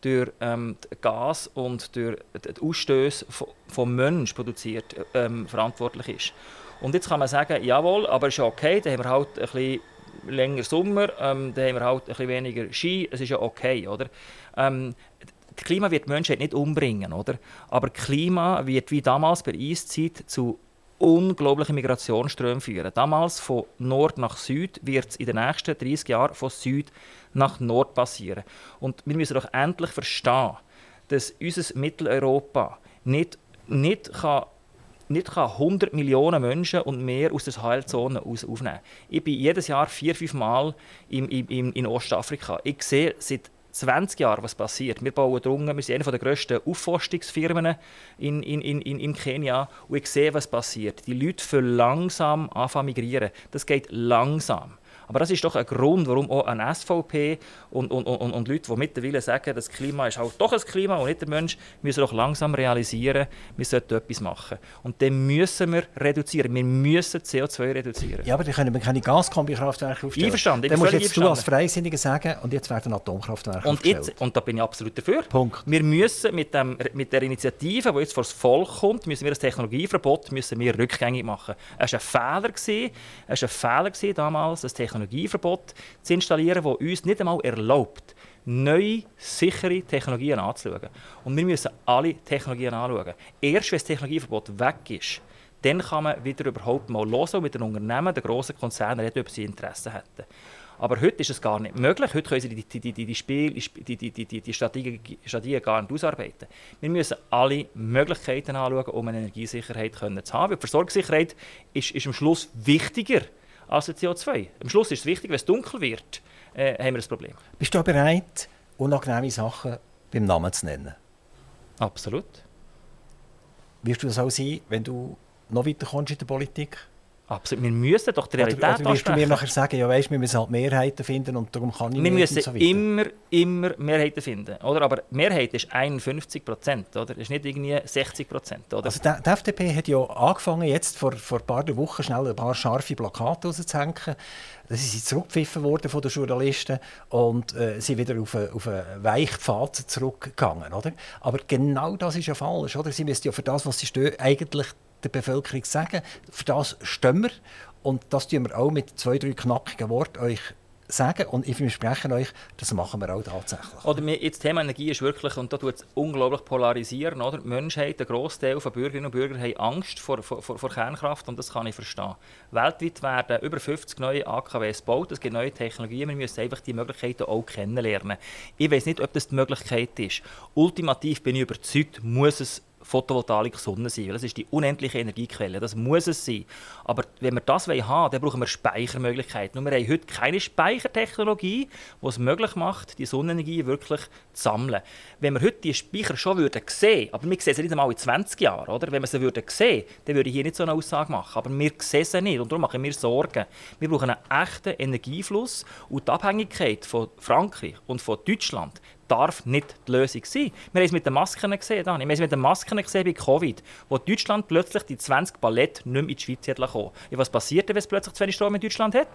C: durch ähm, Gas und durch die Ausstöße vom Menschen produziert ähm, verantwortlich ist. Und jetzt kann man sagen, jawohl, aber ist ja okay, dann haben wir halt ein bisschen länger Sommer, ähm, dann haben wir halt ein bisschen weniger Ski, es ist ja okay, oder? Ähm, das Klima wird die Menschheit nicht umbringen, oder? Aber Klima wird wie damals bei Eiszeit zu unglaubliche Migrationsströme führen. Damals von Nord nach Süd wird es in den nächsten 30 Jahren von Süd nach Nord passieren. Und wir müssen doch endlich verstehen, dass unser Mitteleuropa nicht, nicht kann nicht kann 100 Millionen Menschen und mehr aus der Heilzone aufnehmen Ich bin jedes Jahr vier, fünf Mal in, in, in Ostafrika. Ich sehe seit 20 Jahren, was passiert. Wir bauen drungen, wir sind eine der grössten Aufforstungsfirmen in, in, in, in Kenia und ich sehe, was passiert. Die Leute für langsam anfangen migrieren. Das geht langsam. Aber das ist doch ein Grund, warum auch eine SVP und, und, und, und Leute, die mittlerweile sagen, das Klima ist halt doch ein Klima und nicht der Mensch, müssen doch langsam realisieren, wir sollten etwas machen. Und dann müssen wir reduzieren. Wir müssen CO2 reduzieren.
B: Ja, aber dann können wir keine Gaskombikraftwerke aufstellen.
C: Einverstanden.
B: Dann musst jetzt du als Freisinniger sagen, und jetzt werden Atomkraftwerke
C: und jetzt, Und da bin ich absolut dafür.
B: Punkt.
C: Wir müssen mit, dem, mit der Initiative, die jetzt vor das Volk kommt, müssen wir das Technologieverbot müssen wir rückgängig machen. Es war ein Fehler, gewesen, es war ein Fehler damals, das Technologieverbot Technologieverbot zu installieren, das uns nicht einmal erlaubt, neue, sichere Technologien anzuschauen. Und wir müssen alle Technologien anschauen. Erst wenn das Technologieverbot weg ist, dann kann man wieder überhaupt mal hören mit den Unternehmen, den grossen Konzernen reden, ob sie Interesse hätten. Aber heute ist es gar nicht möglich. Heute können sie die, die, die, die, Spiel, die, die, die, die Strategien, Strategien gar nicht ausarbeiten. Wir müssen alle Möglichkeiten anschauen, um eine Energiesicherheit zu haben. Die Versorgungssicherheit ist, ist am Schluss wichtiger als CO2. Am Schluss ist es wichtig, wenn es dunkel wird, äh, haben wir ein Problem.
B: Bist du bereit, unangenehme Sachen beim Namen zu nennen?
C: Absolut.
B: Wirst du das auch sein, wenn du noch weiter kommst in der Politik?
C: Absolut. Wir müssen doch die Realität
B: oder, oder wirst du mir nachher sagen, ja weißt, wir müssen halt Mehrheiten finden und darum kann ich
C: wir nicht Wir müssen so immer, immer Mehrheiten finden. Oder? Aber Mehrheit ist 51 Prozent, oder? ist nicht irgendwie 60 Prozent.
B: Also die, die, FDP hat ja angefangen, jetzt vor, vor ein paar Wochen schnell ein paar scharfe Plakate rauszuhängen. Das sind zurückgepfiffen worden von den Journalisten und äh, sind wieder auf einen, auf einen Weichpfad zurückgegangen. Oder? Aber genau das ist ja falsch. Oder? Sie müssen ja für das, was sie stehen, eigentlich der Bevölkerung sagen. Für das stehen wir. Und das tun wir auch mit zwei, drei knackigen Worten euch sagen. Und ich verspreche euch, das machen wir auch tatsächlich.
C: Oder das Thema Energie ist wirklich, und da tut es unglaublich polarisieren. Oder? Die Menschheit, der Großteil von Bürgerinnen und Bürgern haben Angst vor, vor, vor Kernkraft und das kann ich verstehen. Weltweit werden über 50 neue AKWs gebaut, es gibt neue Technologien, wir müssen einfach die Möglichkeiten auch kennenlernen. Ich weiß nicht, ob das die Möglichkeit ist. Ultimativ bin ich überzeugt, muss es Photovoltaik Sonne sein. Das ist die unendliche Energiequelle. Das muss es sein. Aber wenn wir das haben wollen, dann brauchen wir Speichermöglichkeiten. Und wir haben heute keine Speichertechnologie, die es möglich macht, die Sonnenenergie wirklich zu sammeln. Wenn wir heute die Speicher schon würden sehen, aber wir sehen sie nicht einmal in 20 Jahren, oder? wenn wir sie würden sehen, dann würde ich hier nicht so eine Aussage machen. Aber wir sehen sie nicht und darum machen wir Sorgen. Wir brauchen einen echten Energiefluss und die Abhängigkeit von Frankreich und von Deutschland, darf nicht die Lösung sein. Wir haben es mit den Masken gesehen, Dani. Wir haben es mit den Masken gesehen bei Covid, wo Deutschland plötzlich die 20 Ballett nicht mehr in die Schweiz hat ja, Was passiert, wenn es plötzlich zu wenig Strom in Deutschland hat?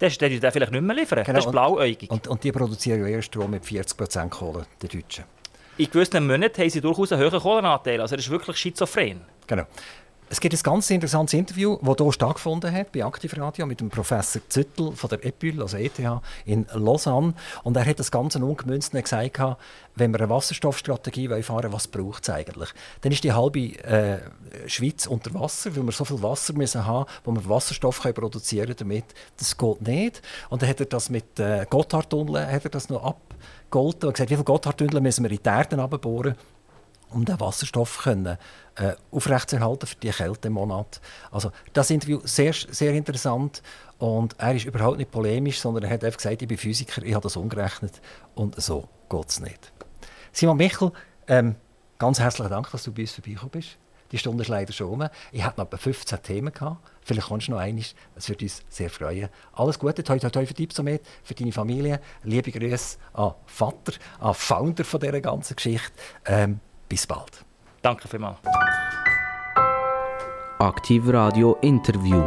C: Der ist der vielleicht nicht mehr liefern. Genau. Das ist blauäugig.
B: Und, und die produzieren ja erst Strom mit 40% Kohle, die Deutschen.
C: In gewissen Monaten haben sie durchaus einen höheren Kohlenanteil. Also das ist wirklich schizophren.
B: Genau. Es gibt ein ganz interessantes Interview, das hier stattgefunden hat bei Aktivradio mit dem Professor Züttel von der EPUL, also ETH in Lausanne. Und er hat das Ganze ungemünzt gesagt, wenn wir eine Wasserstoffstrategie fahren wollen, was braucht es eigentlich? Dann ist die halbe äh, Schweiz unter Wasser, weil wir so viel Wasser müssen haben, wo wir Wasserstoff können produzieren damit. Das geht nicht. Und dann hat er das mit äh, Gotthardtunneln noch abgeholt und gesagt, wie viele Gotthardtunnel müssen wir in die Erde abbohren, um den Wasserstoff können, äh, aufrechtzuerhalten für die Kältemonate. Also das Interview sehr, sehr interessant und er ist überhaupt nicht polemisch, sondern er hat einfach gesagt, ich bin Physiker, ich habe das umgerechnet und so geht es nicht. Simon Michel, ähm, ganz herzlichen Dank, dass du bei uns vorbeigekommen bist. Die Stunde ist leider schon um. Ich hatte noch 15 Themen. Gehabt. Vielleicht kommst du noch eines. Es würde uns sehr freuen. Alles Gute, toi, toi, für Dipsomet, für deine Familie. Liebe Grüße an Vater, an Founder von dieser ganzen Geschichte. Ähm, bis bald.
C: Danke vielmals.
A: Aktiv Radio Interview.